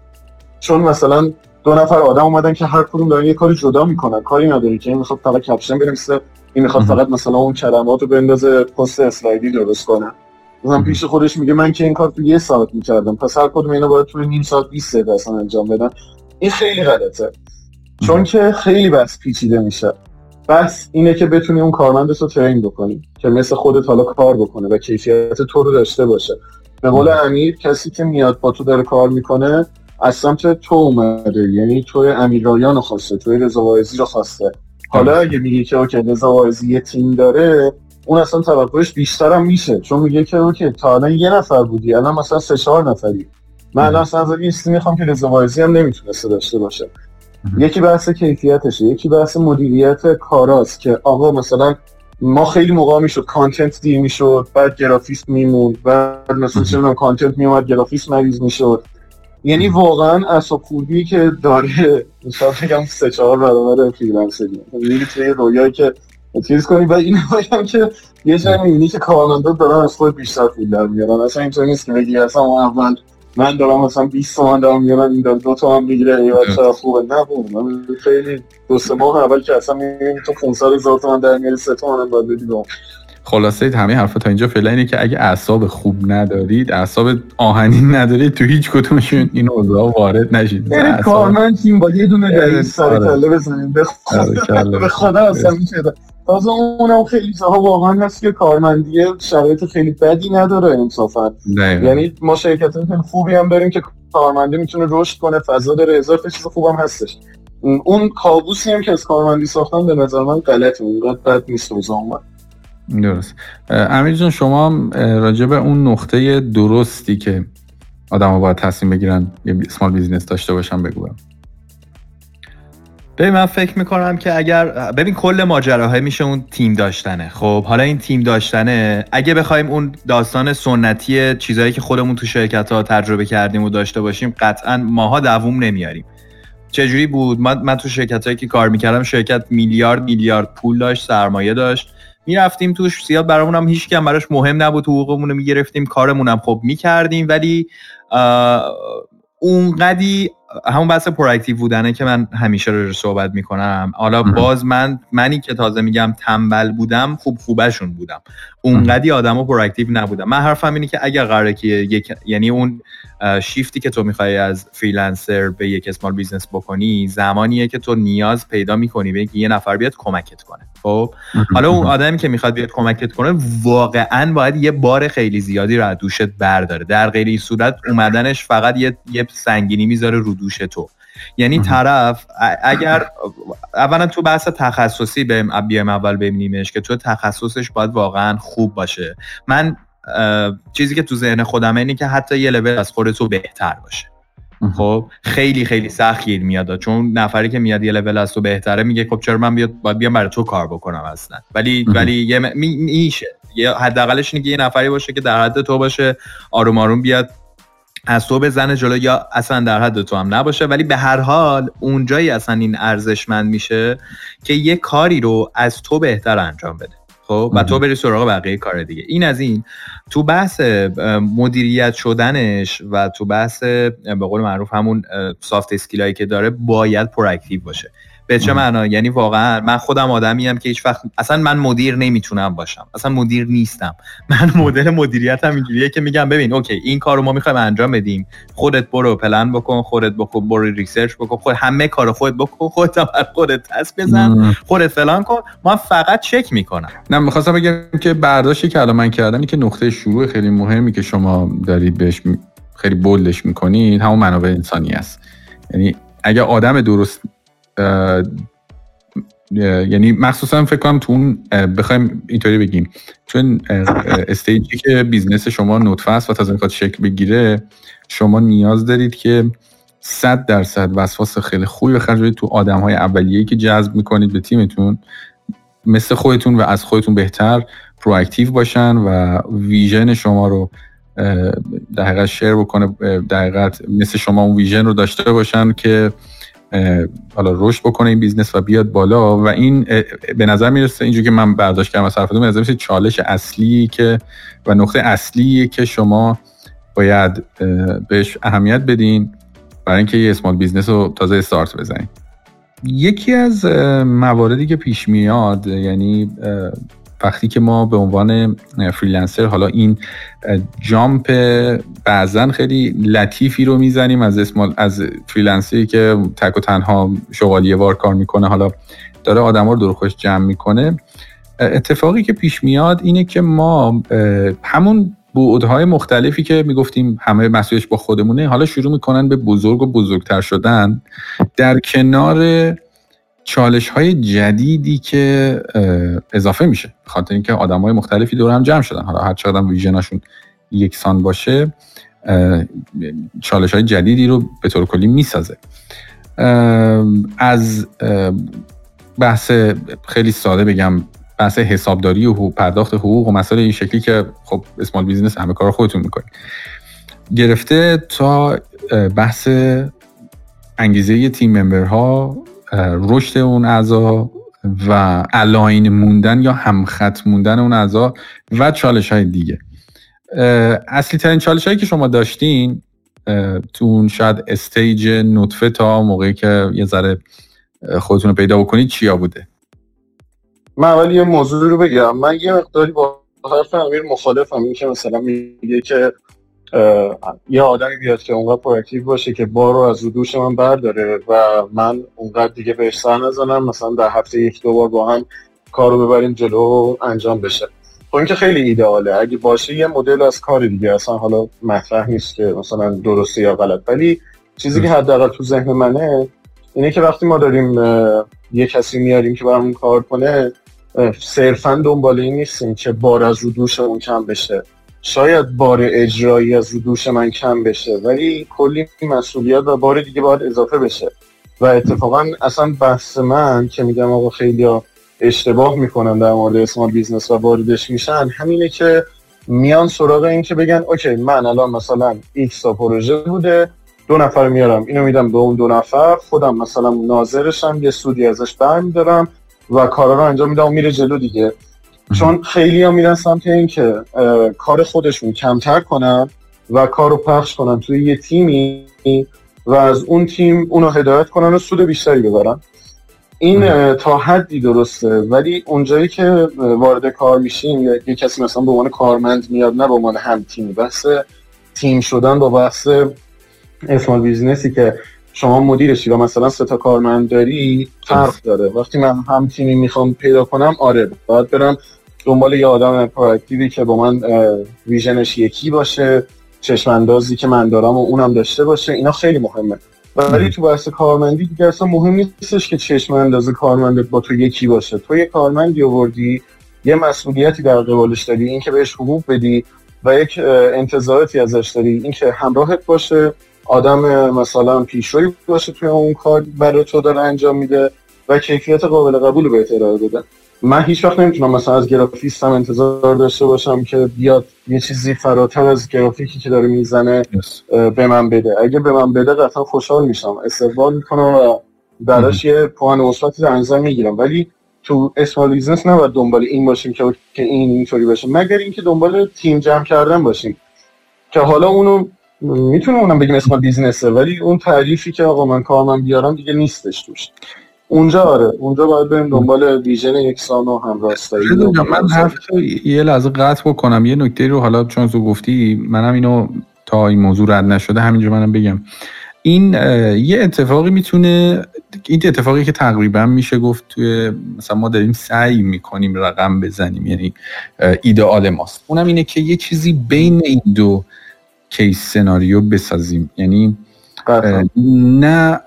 چون مثلا دو نفر آدم اومدن که هر کدوم دارن یه کاری جدا می‌کنن. کاری نداری که این می‌خواد فقط caption بنویسه این می‌خواد فقط مثلا اون کلمات رو بندازه پست اسلایدی درست کنه. مثلا پیش خودش میگه من که این کار تو یه ساعت می‌کردم. پس هر کدوم اینا باید تو نیم ساعت 20 دقیقه اصلا انجام بدن. این خیلی غلطه. چون که خیلی بس پیچیده میشه. بس اینه که بتونی اون کارمندت رو ترین بکنی که مثل خودت حالا کار بکنه و کیفیت تو رو داشته باشه. به قول امیر کسی که میاد با تو داره کار می‌کنه از سمت تو اومده. یعنی توی امیرایان رو خواسته توی رضا رو خواسته. حالا اگه میگه که اوکی رضا یه تیم داره اون اصلا توقعش بیشتر هم میشه. چون میگه که اوکی تا الان یه نفر بودی الان مثلا سه چهار نفری. من الان اصلا این می‌خوام که رضا هم نمی‌تونسته داشته باشه. یکی بحث کیفیتشه یکی بحث مدیریت کاراست که آقا مثلا ما خیلی موقع می‌شد content دیر می‌شد بعد گرافیست میموند بعد مثلا چه content میومد گرافیست مریض می‌شد. یعنی واقعا خوبی که داره مثلا بگم سه چهار برابر فریلنسری. میری توی رویایی که چیز کنی و این بگم که یه جایی می‌بینی که کارمندا دارن از خود بیشتر پول در میارن. اصلا اینطور نیست که بگی اصلا اول من دارم مثلا 20 تومن دارم میارم این دارم دو تومن می‌گیره ای چرا خوبه؟ نه من خیلی دو سه ماه اول که اصلا می‌بینی تو 500 هزار تومن در میاری سه تومن هم باید بدی خلاصه همه حرفا تا اینجا فعلا اینه که اگه اعصاب خوب ندارید اعصاب آهنین ندارید تو هیچ کدومشون این اوضاع وارد نشید. یعنی کارمند تیم با یه دونه رئیس سر آره. کله بزنید به خدا اصلا میشه. تازه اونم خیلی ها واقعا هست که کارمندی شرایط خیلی بدی نداره انصافا یعنی ما شرکت خوبی هم داریم که کارمندی می‌تونه رشد کنه فضا داره هزار چیز خوبم هستش. اون کابوسی هم که از کارمندی ساختن به نظر من غلطه اونقدر بد نیست اوضاع درست. امیر جان شما راجع به اون نقطه درستی که آدم ها باید تصمیم بگیرن یه سمال بیزینس داشته باشن بگو ببین من فکر می‌کنم که اگر ببین کل ماجراهای میشه اون تیم داشتنه. خب حالا این تیم داشتنه. اگه بخوایم اون داستان سنتی چیزهایی که خودمون تو شرکت ها تجربه کردیم و داشته باشیم قطعا ماها دووم نمیاریم. چجوری بود؟ من, من تو شرکت هایی که کار می‌کردم شرکت میلیارد میلیارد پول داشت سرمایه داشت. می‌رفتیم توش زیاد برامون هم هیچ کم براش مهم نبود حقوقمون رو می‌گرفتیم کارمون هم خب می‌کردیم. ولی اونقدی همون بحث proactive بودنه که من همیشه رو صحبت می‌کنم. حالا باز من منی که تازه میگم تنبل بودم خوب خوبشون بودم. اونقدی آدم proactive نبودم. من حرفم اینه که اگر قراره که یک یعنی اون شیفتی که تو می‌خوای از freelancer به یک small business بکنی زمانیه که تو نیاز پیدا می‌کنی به اینکه یه نفر بیاد کمکت کنه. خب؟ حالا اون آدمی که می‌خواد بیاد کمکت کنه واقعا باید یه بار خیلی زیادی رو از دوشت برداره. در غیر این صورت اومدنش فقط یه, یه سنگینی می‌ذاره رو دوش تو. یعنی طرف اگر اولا تو بحث تخصصی بیایم اول ببینیمش که تو تخصصش باید واقعا خوب باشه. من چیزی که تو ذهن خودم اینه که حتی یه لول از خودتو بهتر باشه. خب خیلی خیلی سخت گیر میاد. چون نفری که میاد یه لول از تو بهتره میگه خب چرا من بیاد باید بیام برای تو کار بکنم اصلا. ولی ولی یه میشه. یه حداقلش اینه که یه نفری باشه که در حد تو باشه آروم آروم بیاد از تو بزنه جلو. یا اصلا در حد تو هم نباشه. ولی به هر حال اونجایی اصلا این ارزشمند میشه که یه کاری رو از تو بهتر انجام بده. خب و تو بری سراغ بقیه کار دیگه. این از این. تو بحث مدیریت شدنش و تو بحث به قول معروف همون soft skill ایی که داره باید proactive باشه. به چه معنا؟ یعنی واقعا من خودم آدمی ام که هیچ وقت اصلا من مدیر نمی‌تونم باشم. اصلا مدیر نیستم. من مدل مدیریتم اینجوریه که میگم ببین اوکی این کارو ما می‌خوایم انجام بدیم. خودت برو پلن بکن خودت بکن برو research بکن خود همه کارو خودت بکن خودت بر خودت تست بزن خودت فلان کن. ما فقط چک می‌کنم. نه می‌خواستم بگم که برداشتی که الان من کردم که نقطه شروع خیلی مهمی که شما دارید بهش خیلی bold ش می‌کنید همون منابع انسانی است. یعنی اگر آدم درست یعنی مخصوصا فکر کنم تو اون بخوایم اینطوری بگیم. چون stage ی که business شما نطفه است و تازه می‌خواد شکل بگیره شما نیاز دارید که صد درصد وسواس خیلی خوبی بخرج تو آدم های اولیه‌ای که جذب می‌کنید به تیمتون مثل خودتون و از خودتون بهتر proactive باشن و vision شما رو در share بکنه در مثل شما اون vision رو داشته باشن که حالا رشد بکنه این business و بیاد بالا و این به نظر می‌رسه اینجوری که من برداشت کردم از حرفتون به نظر چالش اصلی که و نقطه اصلی که شما باید بهش اهمیت بدین برای اینکه یه small business رو تازه استارت بزنید یکی از مواردی که پیش میاد یعنی وقتی که ما به عنوان freelancer حالا این jump بعضا خیلی لطیفی رو می‌زنیم از small از freelancer ی که تک و تنها شغالی وار کار می‌کنه حالا داره آدم رو دور جمع می‌کنه. اتفاقی که پیش میاد اینه که ما همون بعدهای مختلفی که می‌گفتیم همه مسئولیتش با خودمونه حالا شروع می‌کنن به بزرگ و بزرگتر شدن در کنار چالش های جدیدی که اضافه میشه. خاطر اینکه آدم های مختلفی دور هم جمع شدن. حالا هر چقدر ویژنشون یکسان باشه چالش های جدیدی رو به طور کلی می‌سازه. از بحث خیلی ساده بگم بحث حسابداری و پرداخت حقوق و مسائل این شکلی که خب small business همه کار خودتون می‌کنید. گرفته تا بحث انگیزه team member ها رشد اون اعضا و align موندن یا همخط موندن اون اعضا و چالش های دیگه. اصلی ترین چالش هایی که شما داشتین تو اون شاید stage نطفه تا موقعی که یه ذره خودتون رو پیدا بکنید چیا بوده؟ من اولی یه موضوع رو بگم. من یه مقداری با حرف امیر مخالفم. این که مثلا میگه که یه آدمی بیاد که اونقدر proactive باشه که بار رو از رو دوش من برداره و من اونقدر دیگه بهش سر نزنم مثلا در هفته یک دو بار با هم کار رو ببریم جلو و انجام بشه. خب این که خیلی ایدئاله اگه باشه یه مدل از کار دیگه. اصلا حالا مطرح نیست که مثلا درسته یا غلط. ولی چیزی که حداقل تو ذهن منه اینه که وقتی ما داریم یه کسی میاریم که برامون کار کنه صرفا دنبال این نیستیم که بار از رو دوش اون کم بشه. شاید بار اجرایی از رو دوش من کم بشه ولی کلی مسئولیت و بار دیگه باید اضافه بشه. و اتفاقا اصلا بحث من که میگم آقا خیلی اشتباه می‌کنن در مورد small business و واردش میشن همینه که میان سراغ این که بگن اوکی من الان مثلا X تا پروژه بوده دو نفر میارم اینو میدم به اون دو نفر خودم مثلا ناظرشم یه سودی ازش برمیدارم و کارا رو انجام میدم و میره جلو دیگه. چون خیلی ها میرن سمت این که کار خودشون کمتر کنن و کار رو پخش کنن توی یه تیمی و از اون تیم اونو هدایت کنن و سود بیشتری ببرن. این تا حدی درسته ولی اونجایی که وارد کار میشیم یا یه کسی مثلا به عنوان کارمند میاد نه به عنوان هم تیمی بحث تیم شدن با بحث small business ی که شما مدیرشی و مثلا سه تا کارمند داری فرق داره. وقتی من هم تیمی می‌خوام پیدا کنم آره باید برم دنبال یه آدم proactive ی که با من vision ش یکی باشه چشم اندازی که من دارم و اونم داشته باشه اینا خیلی مهمه. ولی تو بحث کارمندی دیگه اصلا مهم نیستش که چشم اندازه کارمندت با تو یکی باشه. تو یه کارمندی آوردی یه مسئولیتی در قبالش داری اینکه بهش حقوق بدی و یک انتظاراتی ازش داری اینکه همراهت باشه آدم مثلا پیشروی باشه توی اون کار برای تو داره انجام میده و کیفیت قابل قبول به ارائه بده. من هیچ وقت نمی‌تونم مثلا از گرافیستم انتظار داشته باشم که بیاد یه چیزی فراتر از گرافیکی که داره می‌زنه به من بده. اگه به من بده قطعا خوشحال میشم. استقبال می‌کنم و براش یه point مثبتی در نظر می‌گیرم. ولی تو small business نباید دنبال این باشیم که که این اینطوری باشه. مگر اینکه دنبال تیم جمع کردن باشیم. که حالا اونو می‌تونه اونم بگیم small business ه ولی اون تعریفی که آقا من کارمند بیارم دیگه نیستش توش. اونجا آره اونجا باید بریم دنبال vision یکسان و همراستایی من حرف یه لحظه قطع بکنم. یه نکته رو حالا چون تو گفتی منم اینو تا این موضوع رد نشده همینجا منم بگم. این یه اتفاقی می‌تونه این اتفاقی که تقریبا میشه گفت توی مثلا ما داریم سعی می‌کنیم رقم بزنیم یعنی ایدئال ماست. اونم اینه که یه چیزی بین این دو کیس سناریو بسازیم. یعنی نه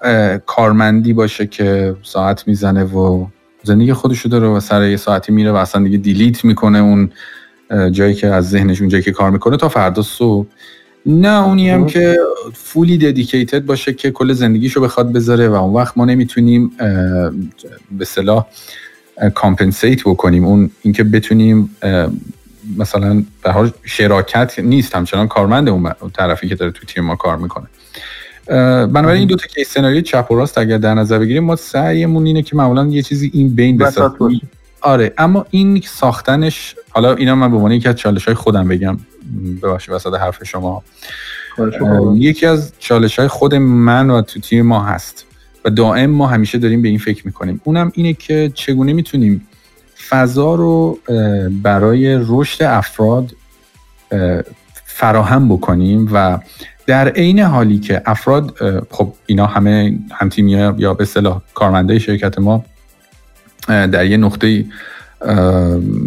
کارمندی باشه که ساعت می‌زنه و زندگی خودشو داره و سر یه ساعتی میره و اصلا دیگه دیلیت می‌کنه اون جایی که از ذهنش اون جایی که کار می‌کنه تا فردا صبح. نه اونی هم که فولی dedicated باشه که کل زندگیشو بخواد بذاره و اون وقت ما نمی‌تونیم به اصطلاح compensate بکنیم. اون اینکه بتونیم مثلا به شراکت نیست همچنان کارمند اون طرفی که داره تو تیم ما کار می‌کنه. بنابراین این دو تا case scenario چپ و راست اگر در نظر بگیریم ما سعیمون اینه که معمولا یه چیزی این بین بسازیم آره اما این ساختنش حالا اینا من به عنوان یکی از چالش های خودم بگم. ببخشید وسط حرف شما. یکی از چالش های خود من و تو تیم ما هست و دائم ما همیشه داریم به این فکر می‌کنیم. اونم اینه که چگونه می‌تونیم فضا رو برای رشد افراد فراهم بکنیم و در عین حالی که افراد خب اینا همه هم تیمی یا به اصطلاح کارمنده شرکت ما در یه نقطه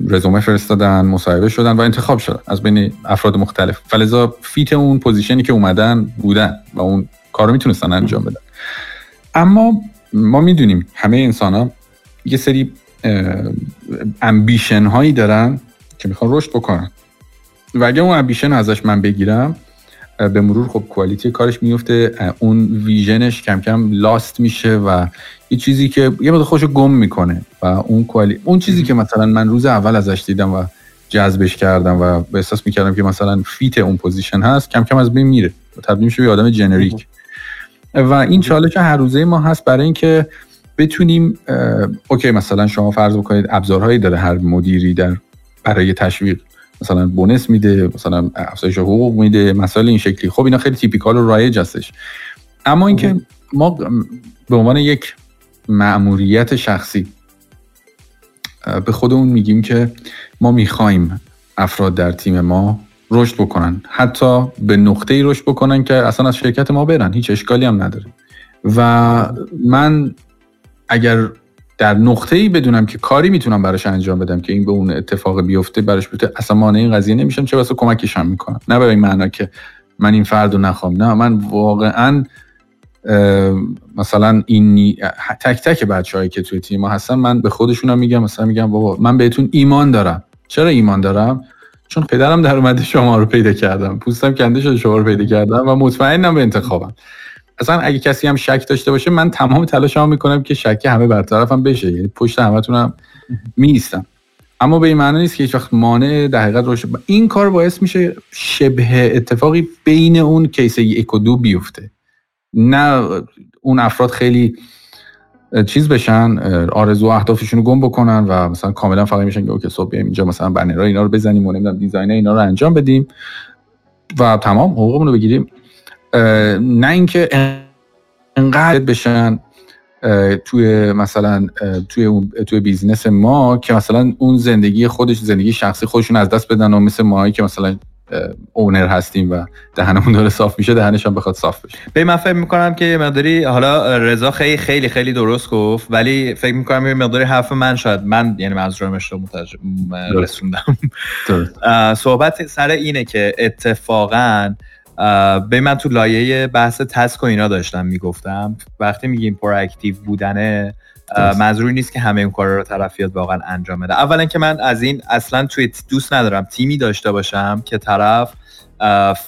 رزومه فرستادن مصاحبه شدن و انتخاب شدن از بین افراد مختلف. فلذا fit اون position ی که اومدن بودن و اون کار رو می‌تونستن انجام بدن. اما ما می‌دونیم همه انسان ها یه سری ambition هایی دارن که می‌خوان رشد بکنن. و اگه اون ambition ازش من بگیرم به مرور خب quality کارش میفته اون vision ش کم کم lost میشه و یه چیزی که یه مدت خودشو گم می‌کنه و اون quality اون چیزی که مثلا من روز اول ازش دیدم و جذبش کردم و به احساس می‌کردم که مثلا fit اون position هست کم کم از بین میره و تبدیل میشه به آدم generic. و این چالش هر روزه ما هست برای اینکه بتونیم okay مثلا شما فرض بکنید ابزارهایی داره هر مدیری در برای تشویق. مثلا bonus میده مثلا افزایش حقوق میده مسائل این شکلی. خب اینا خیلی typical و رایج هستش. اما اینکه ما به عنوان یک مأموریت شخصی به خودمون میگیم که ما می‌خوایم افراد در تیم ما رشد بکنن. حتی به نقطه ای رشد بکنن که اصلا از شرکت ما برن. هیچ اشکالی هم نداره. و من اگر در نقطه ای بدونم که کاری می‌تونم براش انجام بدم که این به اون اتفاق بیفته براش بیفته اصلا مانع این قضیه نمیشم چه واسه کمکش هم می‌کنم. نه به این معنا که من این فرد رو نخوام. نه من واقعا مثلا این تک تک بچههایی که توی تیم ما هستن من به خودشونم میگم مثلا میگم بابا من بهتون ایمان دارم. چرا ایمان دارم؟ چون پدرم در اومده شما رو پیدا کردم. پوستم کنده شده شما رو پیدا کردم و مطمئنم به انتخابم. اصلا اگه کسی هم شک داشته باشه من تمام تلاشمو می‌کنم که شک همه برطرفم بشه. یعنی پشت همتونم میستم اما به این معنی نیست که هیچ وقت مانع در حقیقت این کار باعث میشه شبه اتفاقی بین اون کیسه یک و دو بیفته. نه اون افراد خیلی چیز بشن آرزو و اهدافشون رو گم بکنن و مثلا کاملا فقط میشن که okay صبح اینجا مثلا banner ها اینا رو بزنیم و نمی‌دونم design اینا رو انجام بدیم. و تمام حقوقمون رو بگیریم. نه اینکه انقدر بشن توی مثلا توی توی business ما که مثلا اون زندگی خودش زندگی شخصی خودشون از دست بدن و مثل ماهایی که مثلا اونر هستیم و دهنمون داره صاف میشه دهنش هم بخواد صاف بشه. به من فکر می‌کنم که یه مقداری حالا رضا خیلی خیلی خیلی درست گفت ولی فکر می‌کنم یه مقداری حرف من شاید من یعنی منظورمش رو رسوندم. صحبت سر اینه که اتفاقا به من تو لایه بحث تسک و اینا داشتم می‌گفتم. وقتی میگیم پرواکتیو بودنه منظوری نیست که همه اون کارا رو طرفیات واقعا انجام بده. اولا که من از این اصلا توی دوست ندارم تیمی داشته باشم که طرف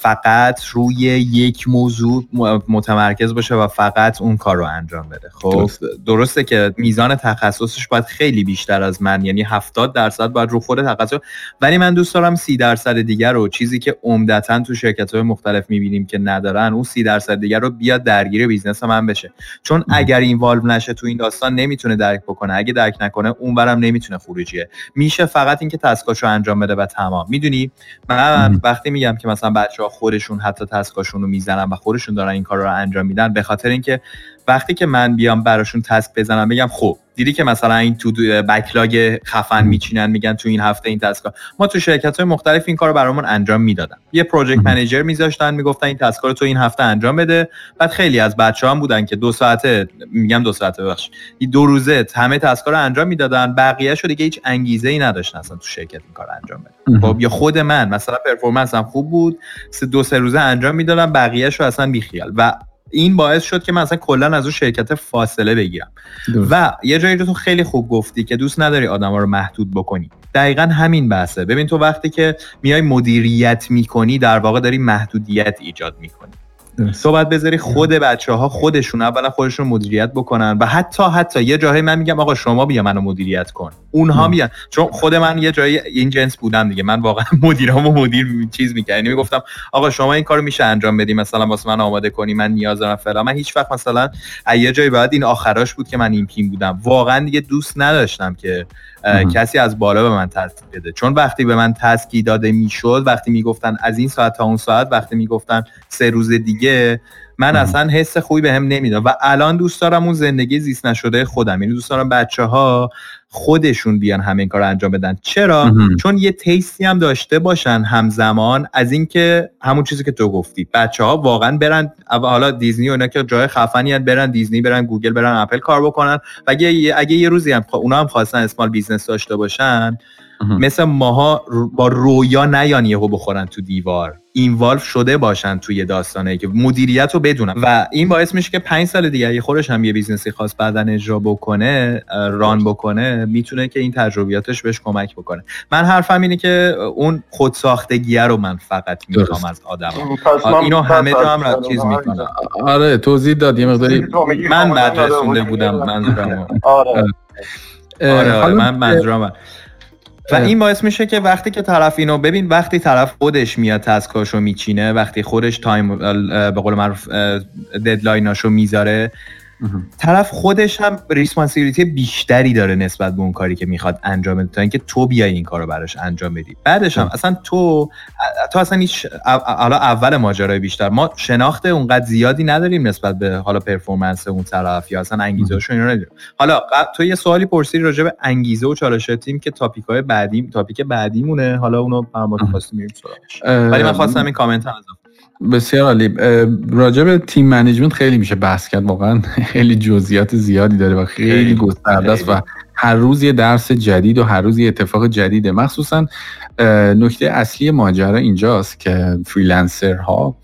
فقط روی یک موضوع متمرکز باشه و فقط اون کار رو انجام بده. خب درسته که میزان تخصصش باید خیلی بیشتر از من یعنی 70 درصد باید رو خود تخصص. ولی من دوست دارم 30 درصد دیگر رو چیزی که عمدتا تو شرکت های مختلف می‌بینیم که ندارن اون 30 درصد دیگر رو بیاد درگیر business من بشه. چون اگر این والو نشه تو این داستان نمی‌تونه درک بکنه. اگه درک نکنه اونورم نمی‌تونه خروجیه. میشه فقط اینکه task اشو انجام بده و تمام. می‌دونی؟ من وقتی میگم که مثلا بچه ها خودشون حتی task اشون رو می‌زنن و خودشون دارن این کار رو انجام میدن به خاطر اینکه وقتی که من بیام براشون task بزنم بگم خب دیدی که مثلا این تو backlog خفن میچینن میگن تو این هفته این task ا. ما تو شرکت های مختلف این کار رو برامون انجام می‌دادن. یه project manager میذاشتن می‌گفتن این task ا رو تو این هفته انجام بده. بعد خیلی از بچه هم بودن که دو ساعته میگم دو ساعته بخش دو روزه همه task ا رو انجام می‌دادن. بقیه شو دیگه هیچ انگیزه ای نداشتن اصلا تو شرکت این کار انجام بده. خب یا خود من مثلا performance هم خوب بود سه دو سه روزه انجام می‌دادم بقیه شو اصلا بیخیال. و این باعث شد که من اصلا کلا از اون شرکت فاصله بگیرم. و یه جایی رو تو خیلی خوب گفتی که دوست نداری آدما رو محدود بکنی. دقیقا همین بحثه. ببین تو وقتی که میای مدیریت می‌کنی در واقع داری محدودیت ایجاد می‌کنی. باید بذاری خود بچه ها خودشون اولا خودشون مدیریت بکنن و حتی حتی یه جایی من میگم آقا شما بیا منو مدیریت کن. اونها میان. چون خود من یه جایی این جنس بودم دیگه. من واقعا مدیرامو مدیر چیز می‌کردم. یعنی می‌گفتم آقا شما این کارو میشه انجام بدی مثلا واسه من آماده کنی من نیاز دارم فعلا من هیچ وقت مثلا یه جایی بعد این آخراش بود که من این پیم بودم. واقعا دیگه دوست نداشتم که کسی از بالا به من تسکی بده. چون وقتی به من تسکی داده می‌شد وقتی می‌گفتن از این ساعت تا اون ساعت وقتی می‌گفتن سه روز دیگه من اصلا حس خوبی بهم به نمی‌داد. و الان دوست دارم اون زندگی زیست نشده خودم. یعنی دوست دارم بچه ها خودشون بیان همین کار انجام بدن. چرا؟ چون یه taste ی هم داشته باشن همزمان از اینکه همون چیزی که تو گفتی. بچه ها واقعا برن حالا دیزنی و اینا که جای خفنی برن دیزنی برن گوگل برن اپل کار بکنن. و اگه اگه یه روزی هم اونا هم خواستن small business داشته باشن مثل ماها با رویا نیان یهو بخورن تو دیوار. involve شده باشن توی داستانه که مدیریت رو بدونن. و این باعث میشه که پنج سال دیگه اگه خودش هم یه business ی خواست بعدا اجرا بکنه ران بکنه می‌تونه که این تجربیاتش بهش کمک بکنه. من حرفم اینه که اون خودساختگیه رو من فقط می‌خوام از آدم اینو همه جا هم چیز می‌کنم آره توضیح داد یه مقداری من بعد رسونده بودم منظورم آره. آره, آره من منظورم و این باعث میشه که وقتی که طرف اینو ببین وقتی طرف خودش میاد تسکاشو میچینه وقتی خودش تایم به قول معروف deadline اشو می‌ذاره طرف خودش هم responsibility بیشتری داره نسبت به اون کاری که می‌خواد انجام بده تا اینکه تو بیای این کارو براش انجام بدی. بعدش هم اصلا تو تو اصلا هیچ حالا اول ماجرای بیشتر. ما شناخت اونقدر زیادی نداریم نسبت به حالا performance اون طرف یا اصلا انگیزه‌شو اینا نداریم. حالا تو یه سوالی پرسیدی راجع به انگیزه و چالش تیم که topic های بعدی topic بعدیمونه. حالا اونو ما خواستیم میریم ولی من خواستم این کامنت هم بسیار عالی. راجع به team management خیلی میشه بحث کرد واقعا خیلی جزئیات زیادی داره و خیلی گسترده است و هر روز یه درس جدید و هر روز یه اتفاق جدیده. مخصوصا نکته اصلی ماجرا اینجاست که freelancer ها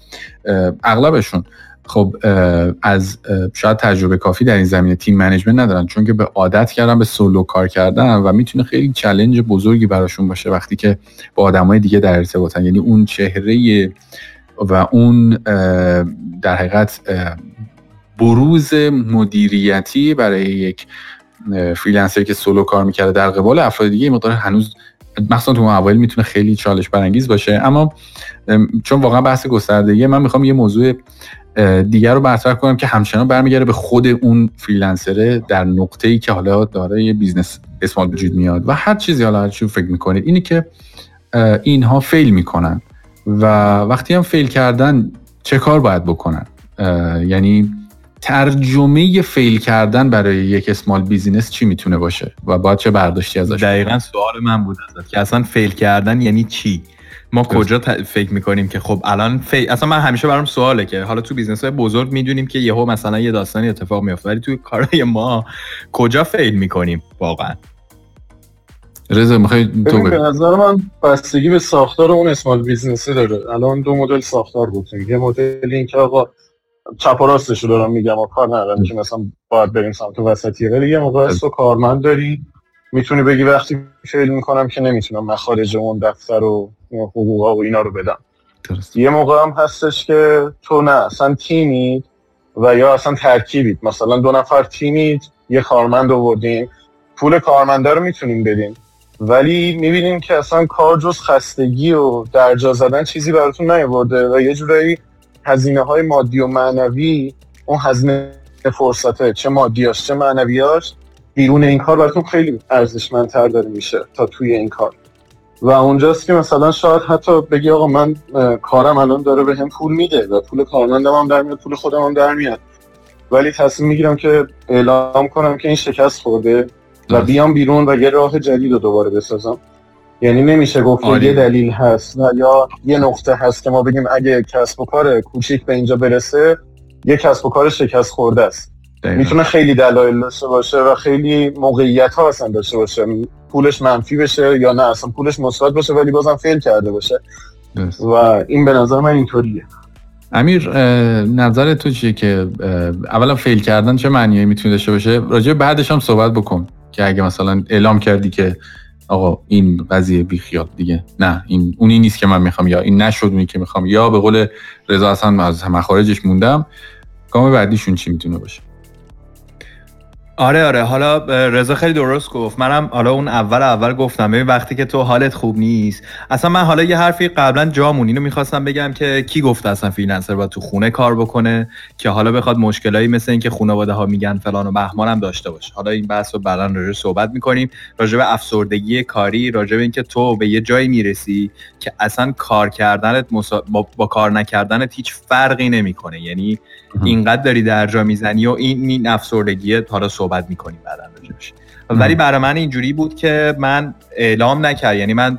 اغلبشون خب از شاید تجربه کافی در این زمینه team management ندارن چون که به عادت کردن به سولو کار کردن و می‌تونه خیلی challenge بزرگی براشون باشه وقتی که با آدمای دیگه در ارتباطن. یعنی اون چهره و اون در حقیقت بروز مدیریتی برای یک freelancer که سولو کار می‌کرده در قبال افراد دیگه مقدار هنوز مخصوصا تو اول می‌تونه خیلی چالش برانگیز باشه. اما چون واقعا بحث گستردگی من می‌خوام یه موضوع دیگر رو برطرف کنم که همچنان برمیگرده به خود اون freelancer ه در نقطه ای که حالا داره یه business small وجود میاد. و هر چیزی حالا هر فکر می‌کنید اینه که اینها fail می‌کنن. و وقتی هم fail کردن چه کار باید بکنن؟ یعنی ترجمه fail کردن برای یک small business چی می‌تونه باشه؟ و باید چه برداشتی ازش دقیقا سوال من بود ازت که اصلا fail کردن یعنی چی؟ ما کجا فکر می‌کنیم که خب الان fail... اصلا من همیشه برام سواله که حالا تو business های بزرگ می‌دونیم که یهو مثلا یه داستانی اتفاق میفته ولی تو کارهای ما کجا fail می‌کنیم واقعا؟ رضا می‌خوای تو به نظر من بستگی به ساختار اون small business ی داره. الان دو مدل ساختار گفتیم یه مدل این که آقا چپ و راستش رو دارم میگم و کار ندارم که مثلا باید بریم سمت وسطیه. ولی یه موقع است تو کارمند داری می‌تونی بگی وقتی fail می‌کنم که نمی‌تونم مخارج اون دفتر و حقوقا و اینا رو بدم. درست. یه موقع هم هستش که تو نه اصلا تیمید و یا اصلا ترکیبید. مثلا دو نفر تیمید یه کارمند آوردیم. پول کارمنده رو می‌تونیم بدیم. ولی می‌بینیم که اصلا کار جز خستگی و درجا زدن چیزی براتون نیورده و یه جورایی هزینه های مادی و معنوی اون هزینه فرصته چه مادیاش چه معنویاش بیرون این کار براتون خیلی ارزشمندتر داره میشه تا توی این کار. و اونجاست که مثلا شاید حتی بگی آقا من کارم الان داره به هم پول میده و پول کارمندم هم در میاد پول خودم هم در میاد. ولی تصمیم می‌گیرم که اعلام کنم که این شکست خورده. و بیام بیرون و یه راه جدید رو دوباره بسازم. یعنی نمیشه گفت یه دلیل هست و یا یه نقطه هست که ما بگیم اگه کسب و کار کوچیک به اینجا برسه یه کسب و کار شکست خورده است. می‌تونه خیلی دلایل داشته باشه و خیلی موقعیت ها اصلا داشته باشه. پولش منفی بشه یا نه اصلا پولش مثبت باشه ولی بازم فیل کرده باشه. و این به نظر من اینطوریه. امیر نظر تو چیه که اولا فیل کردن چه معنیایی می‌تونه داشته باشه؟ راجع بعدش هم صحبت بکن. که اگه مثلا اعلام کردی که آقا این قضیه بیخیال دیگه نه این اونی نیست که من می‌خوام یا این نشد اونی که می‌خوام یا به قول رضا اصلا از مخارجش موندم گام بعدیشون چی می‌تونه باشه؟ آره آره حالا رضا خیلی درست گفت. منم حالا اون اول اول گفتم. ببین وقتی که تو حالت خوب نیست اصلا من حالا یه حرفی قبلا جامون اینو می‌خواستم بگم که کی گفته اصلا فریلنسر باید تو خونه کار بکنه که حالا بخواد مشکلایی مثل اینکه خانواده ها میگن فلان و بهمان هم داشته باشه. حالا این بحث رو بعدا راجع صحبت می‌کنیم. راجع به افسردگی کاری راجع به اینکه تو به یه جایی می‌رسی که اصلا کار کردنت با... با کار نکردنت هیچ فرقی نمی‌کنه. یعنی اینقدر داری درجا می‌زنی و این این افسردگی حالا صحبت می‌کنیم بعدا راجبش ولی برای من اینجوری بود که من اعلام نکرد یعنی من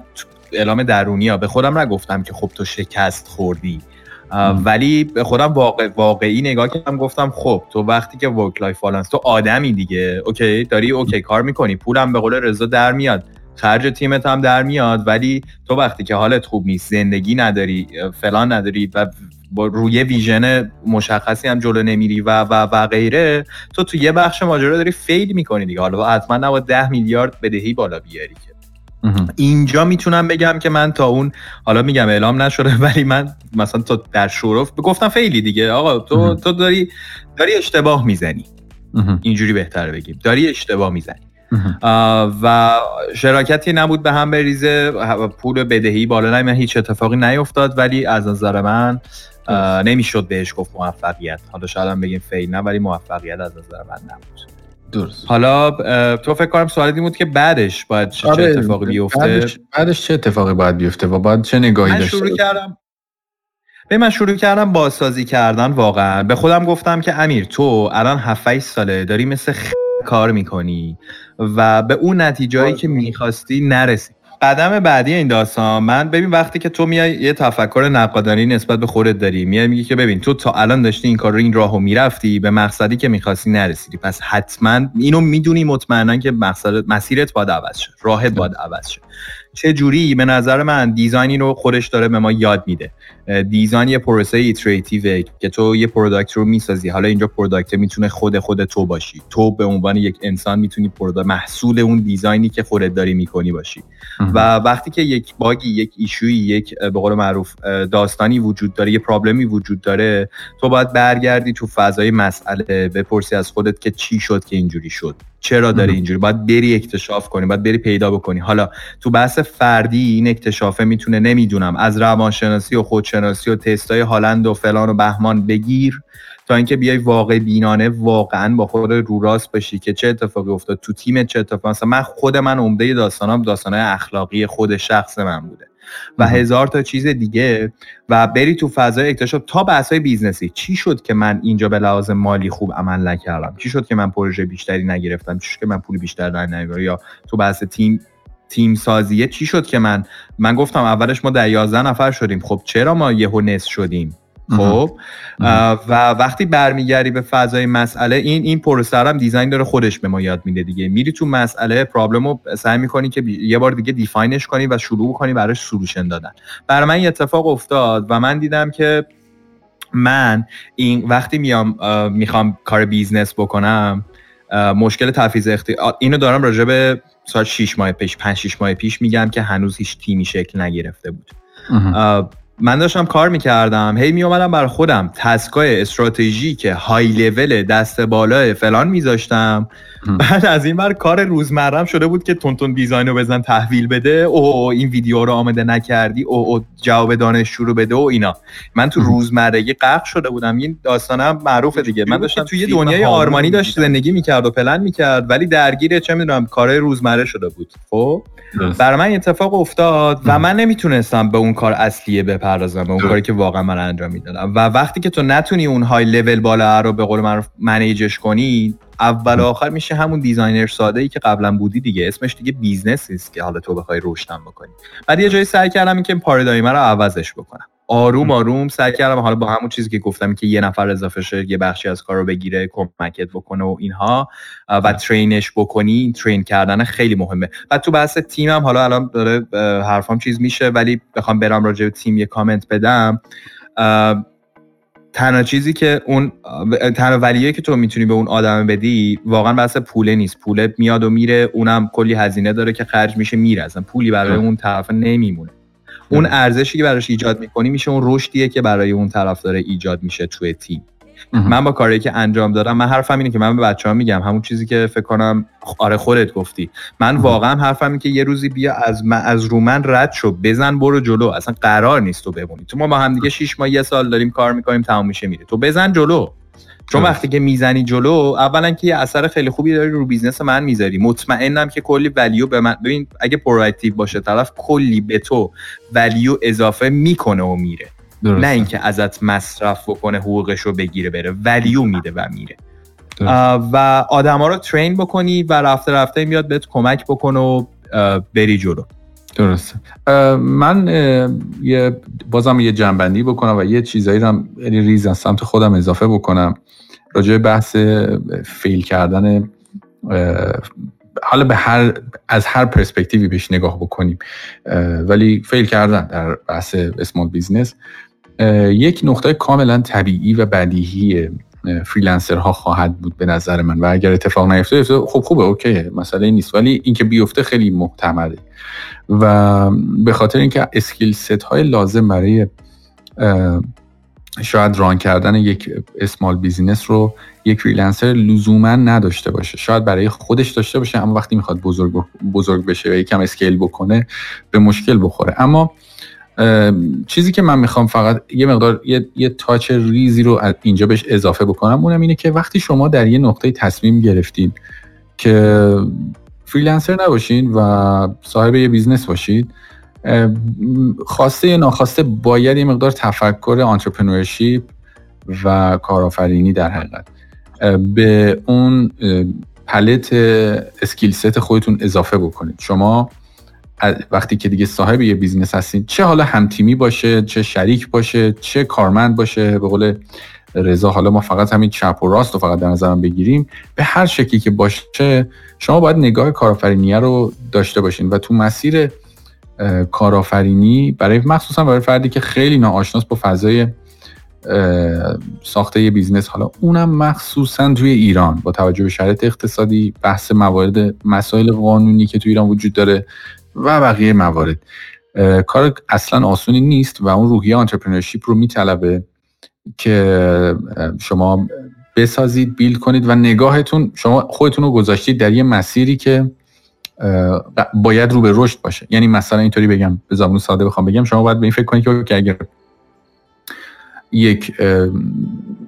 اعلام درونی ها به خودم نگفتم که خب تو شکست خوردی. ولی به خودم واقع واقعی نگاه کردم گفتم خب تو وقتی که work life balance تو آدمی دیگه. okay داری okay کار می‌کنی پولم به قول رضا در میاد خرج تیمت هم در میاد ولی تو وقتی که حالت خوب نیست زندگی نداری فلان نداری و با روی vision مشخصی هم جلو نمیری و و و غیره تو تو یه بخش ماجرا داری فیل می‌کنی دیگه. حالا حتما نباید ده میلیارد بدهی بالا بیاری که. اینجا می‌تونم بگم که من تا اون حالا میگم اعلام نشده ولی من مثلا تا در شورف گفتم فیلی دیگه. آقا تو تو داری داری اشتباه می‌زنی. اینجوری بهتره بگیم. داری اشتباه می‌زنی. و شراکتی نبود به هم بریزه. پول بدهی بالا نمی هیچ اتفاقی نیفتاد ولی از نظر من نمی‌شد بهش گفت موفقیت. حالا شاید بگیم فیل نه ولی موفقیت از نظر من نبود. درست. حالا تو فکر کنم سوال این بود که بعدش باید چه, آره، اتفاقی بیفته؟ بعدش, بعدش چه اتفاقی باید بیفته؟ و باید چه نگاهی من داشته شروع کردم به من شروع کردم بازسازی کردن واقعا. به خودم گفتم که امیر تو الان 7 ساله داری مثل خ... کار می‌کنی و به اون نتیجهایی که می‌خواستی نرسی. قدم بعدی این داستان من ببین وقتی که تو میای یه تفکر نقادانی نسبت به خودت داری میای میگی که ببین تو تا الان داشتی این کار رو این راهو می‌رفتی به مقصدی که می‌خواستی نرسیدی. پس حتما اینو می‌دونی مطمئنا که مقصد مسیرت باید عوض شه راهت باید عوض شه. چه جوری به نظر من design ای رو خودش داره به ما یاد میده. design یه پروسه iterative ه که تو یه product رو می‌سازی. حالا اینجا product می‌تونه خود خود تو باشی. تو به عنوان یک انسان می‌تونی محصول اون design ای که خودت داری می‌کنی باشی. و وقتی که یک bug ی یک issue یی یک به قول معروف داستانی وجود داره یه problem ی وجود داره تو باید برگردی تو فضای مسئله بپرسی از خودت که چی شد که اینجوری شد. چرا داری اینجوری؟ باید بری اکتشاف کنی باید بری پیدا بکنی. حالا تو بحث فردی این اکتشافه می‌تونه نمی‌دونم از روانشناسی و خودشناسی و تستای Holland و فلان و بهمان بگیر تا اینکه بیای واقع بینانه واقعا با خود رو راست باشی که چه اتفاقی افتاد تو تیم چه اتفاقی. مثلا من خود من عمده داستانام داستانای اخلاقی خود شخص من بوده. و هزار تا چیز دیگه. و بری تو فضای اکتشاف تا بحث business ی. چی شد که من اینجا به لحاظ مالی خوب عمل نکردم؟ چی شد که من پروژه بیشتری نگرفتم؟ چی شد که من پول بیشتر در یا تو بحث تیم تیم سازیه چی شد که من من گفتم اولش ما در 11 نفر شدیم. خب چرا ما یهو نصف شدیم؟ خب؟ و وقتی برمیگردی به فضای مسئله این این پروسه هم design داره خودش به ما یاد میده دیگه. میری تو مسئله problem رو سعی می‌کنی که یه بار دیگه define ش کنی و شروع کنی براش solution دادن. برای من اتفاق افتاد و من دیدم که من این وقتی میام می‌خوام کار business بکنم مشکل تفیز اختیار اینو دارم راجع به سال 6 ماه پیش 5 6 ماه پیش میگم که هنوز هیچ تیمی شکل نگرفته بود. من داشتم کار می‌کردم هی میومدم بر خودم تسکای استراتژی که های لول دست بالا فلان میذاشتم. بعد از این بر کار روزمرم شده بود که تون دیزاین رو بزن تحویل بده. او, این ویدیو رو آمده نکردی. او, او جواب دانشجو رو بده و اینا. من تو روزمرگی غرق شده بودم. این داستانم معروفه دیگه. من داشتم توی دنیای آرمانی داشت زندگی می‌کرد و پلن می‌کرد ولی درگیر چه می‌دونم کارهای روزمره شده بود. خب؟ برای من اتفاق افتاد و من نمی‌تونستم به اون کار اصلیه بپردازم به اون کاری که واقعا من انجام می‌دادم. و وقتی که تو نتونی اون های لول بالا رو به قول من manage ش کنی اول و آخر میشه همون designer ساده ای که قبلا بودی دیگه. اسمش دیگه business نیست که حالا تو بخوای روشن بکنی. بعد یه جایی سعی کردم این که paradigm رو عوضش بکنم. آروم آروم سعی کردم حالا با همون چیزی که گفتم که یه نفر اضافه شه یه بخشی از کار رو بگیره کمکت بکنه و اینها و ترینش بکنی. ترین کردن خیلی مهمه. و تو بحث تیمم حالا الان داره حرفام چیز میشه ولی بخوام برم راجع به تیم یه کامنت بدم. تنها چیزی که اون تنها ولیه که تو می‌تونی به اون آدم بدی واقعا بحث پوله نیست. پوله میاد و میره اونم کلی هزینه داره که خرج میشه میره. اصلا پولی برای اون طرف نمیمونه. اون ارزشی که براش ایجاد می‌کنی میشه اون رشدیه که برای اون طرف داره ایجاد میشه توی تیم. من با کاری که انجام دادم من حرفم اینه که من به بچه ها میگم همون چیزی که فکر کنم آره خودت گفتی. من واقعا حرفم اینه که یه روزی بیا از من از رو من رد شو بزن برو جلو. اصلا قرار نیست تو بمونی. تو ما با هم دیگه 6 ماه یه سال داریم کار می‌کنیم تمام میشه میره. تو بزن جلو. چون وقتی که می‌زنی جلو اولا که یه اثر خیلی خوبی داری رو business من می‌ذاری. مطمئنم که کلی value به من ببین اگه proactive باشه طرف کلی به تو value اضافه می‌کنه و میره. نه اینکه ازت مصرف بکنه حقوقش رو بگیره بره. ولیو میده و میره. و آدما رو ترین بکنی و رفته رفته میاد بهت کمک بکنه و بری جلو. درسته. من یه بازم یه جنبندی بکنم و یه چیزایی رو یعنی ریز از سمت خودم اضافه بکنم. راجع بحث فیل کردن حالا به هر از هر پرسپکتیوی بهش نگاه بکنیم. ولی fail کردن در بحث small business یک نقطه کاملا طبیعی و بدیهی freelancer ها خواهد بود به نظر من. و اگر اتفاق نیفته خب خوبه okay مسئله نیست. ولی اینکه بیفته خیلی محتمله. و به خاطر اینکه skill set های لازم برای شاید run کردن یک small business رو یک freelancer لزوما نداشته باشه. شاید برای خودش داشته باشه اما وقتی می‌خواد بزرگ بزرگ بشه و یکم scale بکنه به مشکل بخوره. اما چیزی که من می‌خوام فقط یه مقدار یه, یه touch ریزی رو اینجا بهش اضافه بکنم اونم اینه که وقتی شما در یه نقطه تصمیم گرفتید که freelancer نباشین و صاحب یه business باشید خواسته یا ناخواسته باید یه مقدار تفکر entrepreneurship و کارآفرینی در حقیقت به اون palette skill set خودتون اضافه بکنید. شما وقتی که دیگه صاحب یه business هستین چه حالا همتیمی باشه چه شریک باشه چه کارمند باشه؟ به قول رضا حالا ما فقط همین چپ و راست رو فقط در نظرم بگیریم. به هر شکلی که باشه شما باید نگاه کارآفرینی رو داشته باشین و تو مسیر کارآفرینی برای مخصوصا برای فردی که خیلی ناآشناست با فضای ساخت business حالا اونم مخصوصا توی ایران با توجه به شرایط اقتصادی بحث موارد مسائل قانونی که توی ایران وجود داره. و بقیه موارد. کار اصلا آسونی نیست و اون روحیه entrepreneurship رو میطلبه که شما بسازید build کنید و نگاهتون شما خودتون رو گذاشتید در یه مسیری که باید رو به رشد باشه. یعنی مثلا اینطوری بگم به زبان ساده بخوام بگم شما باید به این فکر کنید که اگر یک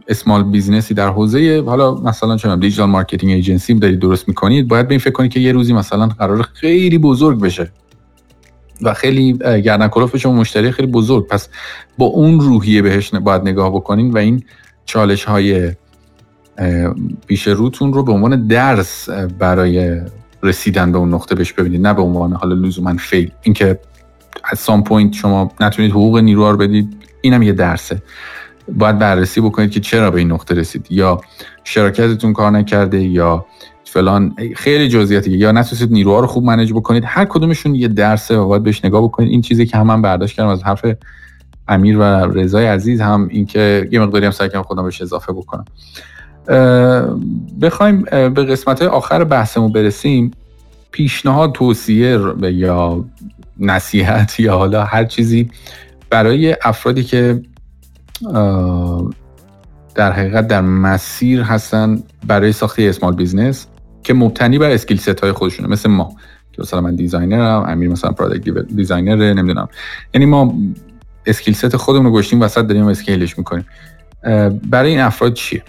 small business ی در حوزه حالا مثلا چه digital marketing agency دارید درست می‌کنید باید به فکر کنید که یه روزی مثلا قرار خیلی بزرگ بشه. و خیلی گردن شما مشتری خیلی بزرگ. پس با اون روحیه بهش باید نگاه بکنید و این چالش های پیش روتون رو به عنوان درس برای رسیدن به اون نقطه بهش ببینید. نه به عنوان حالا لزوما fail اینکه از some point شما نتونید حقوق نیروها رو بدید اینم یه درسه. باید بررسی بکنید که چرا به این نقطه رسید. یا شراکتتون کار نکرده یا فلان خیلی جزئیاتی یا نتونستید نیروها رو خوب manage بکنید. هر کدومشون یه درسه و باید بهش نگاه بکنید. این چیزی که هم من برداشت کردم از حرف امیر و رضای عزیز هم اینکه یه مقداری هم سعی کردم خودم بهش اضافه بکنم. بخوایم به قسمت آخر بحثمون برسیم. پیشنهاد توصیه یا نصیحت یا حالا هر چیزی برای افرادی که در حقیقت در مسیر هستن برای ساخت small business که مبتنی بر skill set های خودشونه. مثل ما که مثلا من designer م امیر مثلا product designer نمی‌دونم. یعنی ما skill set خودمون رو گذاشتیم وسط داریم scale ش می‌کنیم. برای این افراد چیه؟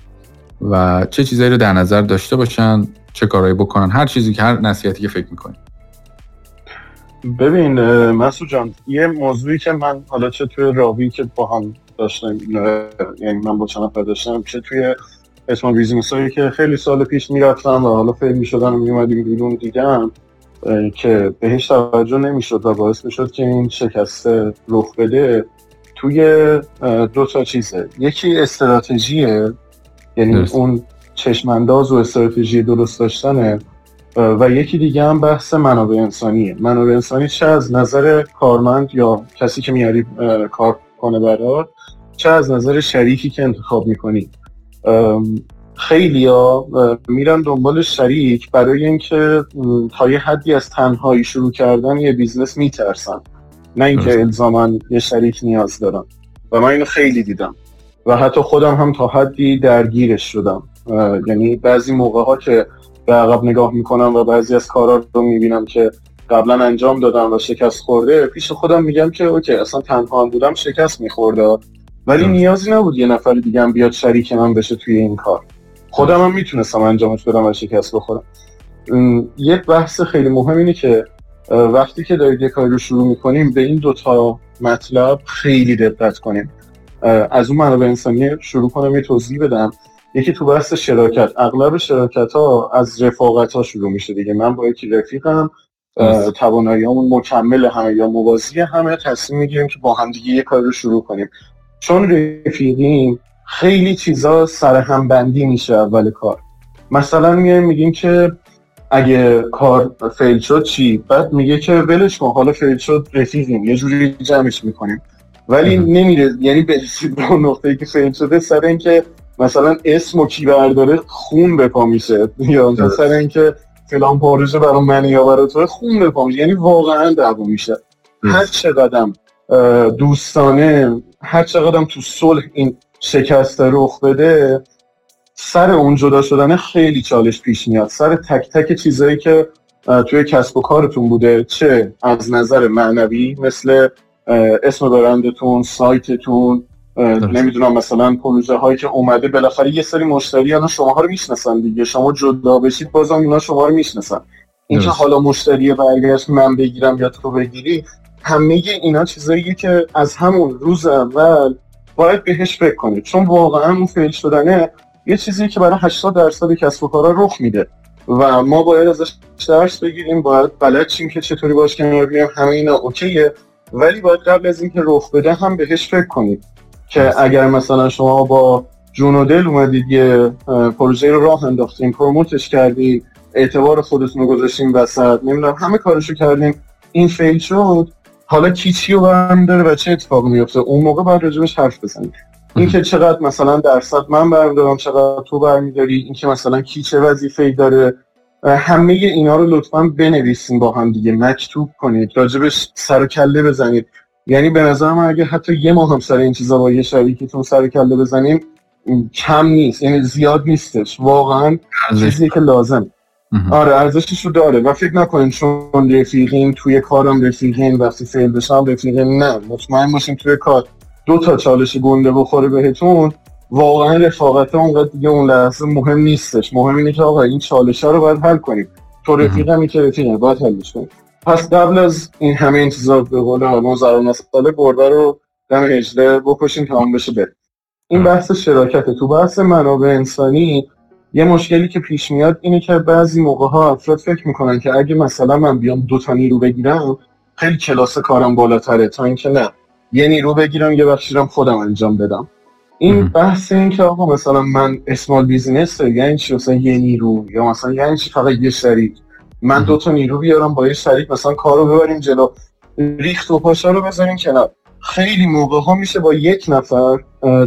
و چه چیزایی رو در نظر داشته باشن؟ چه کارهایی بکنن؟ هر چیزی که هر نصیحتی که فکر می‌کنیم ببین مسعود جان یه موضوعی که من حالا چه توی راوی که با هم داشتم یعنی من با چند نفر داشتم چه توی small business هایی که خیلی سال پیش می‌رفتم و حالا fail می‌شدن و میومدیم بیرون دیدم که بهش توجه نمی‌شد و باعث می‌شد که این شکسته رخ بده توی دو تا چیزه یکی استراتژیه یعنی درست. اون چشمانداز و استراتژی درست داشتنه و یکی دیگه هم بحث منابع انسانیه. منابع انسانی چه از نظر کارمند یا کسی که میاری کار کنه برات چه از نظر شریکی که انتخاب می‌کنی. خیلی ها میرن دنبال شریک برای اینکه تا یه حدی از تنهایی شروع کردن یه بیزنس میترسن. نه اینکه الزاما یه شریک نیاز دارن. و من اینو خیلی دیدم. و حتی خودم هم تا حدی درگیرش شدم. یعنی بعضی موقع ها که به عقب نگاه می‌کنم و بعضی از کارا رو می‌بینم که قبلا انجام دادم و شکست خورده پیش خودم میگم که اوکی اصلا تنها هم بودم شکست میخورده ولی نیازی نبود یه نفر دیگه هم بیاد شریک من بشه توی این کار. خودم هم می‌تونستم انجامش بدم و شکست بخورم. یه بحث خیلی مهم اینه که وقتی که دارید یه کاری رو شروع می‌کنیم به این دوتا مطلب خیلی دقت کنیم. از اون منابع انسانی شروع کنم یه توضیح بدم. یکی تو بحث شراکت اغلب شراکت ها از رفاقت ها شروع میشه دیگه. من با یکی رفیقم تواناییامون مکمل همه یا موازی همه تصمیم می‌گیریم که با همدیگه یه کار رو شروع کنیم. چون رفیقیم خیلی چیزا سر هم بندی میشه اول کار. مثلا میایم میگیم که اگه کار فیل شد چی؟ بعد میگه که ولش کن حالا فیل شد رفیقیم یه جوری جمعش می‌کنیم. ولی نمیره یعنی به نقطه که فیل شده سر اینکه مثلا اسم و کی برداره خون به پا میشه. یا سر اینکه فلان پروژه برای من یا برای تو خون به پا میشه. یعنی واقعا دعوا میشه. هر چقدر دوستانه هر چقدر تو صلح این شکست رخ بده سر اون جدا شدن خیلی چالش پیش میاد. سر تک تک چیزایی که توی کسب و کارتون بوده چه؟ از نظر معنوی مثل اسم برندتون سایتتون نمی‌دونم مثلا پروژه هایی که اومده بالاخره یه سری مشتری الان شما رو می‌شناسن دیگه. شما جدا بشید بازم اونا شما رو می‌شناسن. اینکه حالا مشتری برگشت من بگیرم یا تو بگیری همه اینا چیزاییه که از همون روز اول باید بهش فکر کنید چون واقعا اون فیل شدنه یه چیزی که برای 80 درصد کسب و کارا رخ میده. و ما باید ازش درس بگیریم باید بلد چیم که چطوری باش کنار بیایم همه اینا اوکیه. ولی باید قبل از اینکه رخ بده هم بهش فکر کنید که اگر مثلا شما با جون و دل اومدید یه پروژه رو راه انداختیم پروموتش کردیم اعتبار خودتون رو گذاشتیم وسط نمی‌دونم همه کارشو کردیم این فیل شد حالا کی چی رو داره و چه اتفاقی میفته اون موقع باید راجبش حرف بزنیم. اینکه چقدر مثلا درصد من برمیدارم چقدر تو برمیداری اینکه مثلا کی چه وظیفه‌ای داره همه اینا رو لطفا بنویسیم با هم دیگه. مکتوب کنید راجبش سر و کله بزنید. یعنی به نظر من اگه حتی یه ماه هم سر این چیزا با یه شریکتون سر کله بزنیم کم نیست یعنی زیاد نیستش. واقعا چیزی که لازم. آره ارزشش رو داره. و فکر نکنین چون رفیقین توی کارم رفیقین وقتی فیل بشم رفیقین نه. مطمئن باشین توی کار دو تا چالش گنده بخوره بهتون. واقعا رفاقت اونقدر دیگه اون لحظه مهم نیستش. مهم اینه که آقا این چالش ها رو باید حل کنیم. تو رفیقمی که رفیقه باید حلش کنیم. پس قبل از این همه انتظار به قول آلمان ساله گربه رو دم هجله بکشیم تمام بشه بره این بحث شراکت تو بحث منابع انسانی یه مشکلی که پیش میاد اینه که بعضی موقع ها افراد فکر می‌کنن که اگه مثلا من بیام دو تا نیرو بگیرم خیلی کلاس کارم بالاتره تا اینکه نه. یه نیرو بگیرم یه بخشیرم خودم انجام بدم. این بحث این که آقا مثلا من اسمال بیزینس یعنی چی؟ مثلا یه نیرو یا مثلا یعنی چی؟ فقط یه شریک. من دو تا نیرو بیارم با یه شریک مثلا کارو ببریم جلو. ریخت و پاشا رو بذاریم کنار. خیلی موقع ها میشه با یک نفر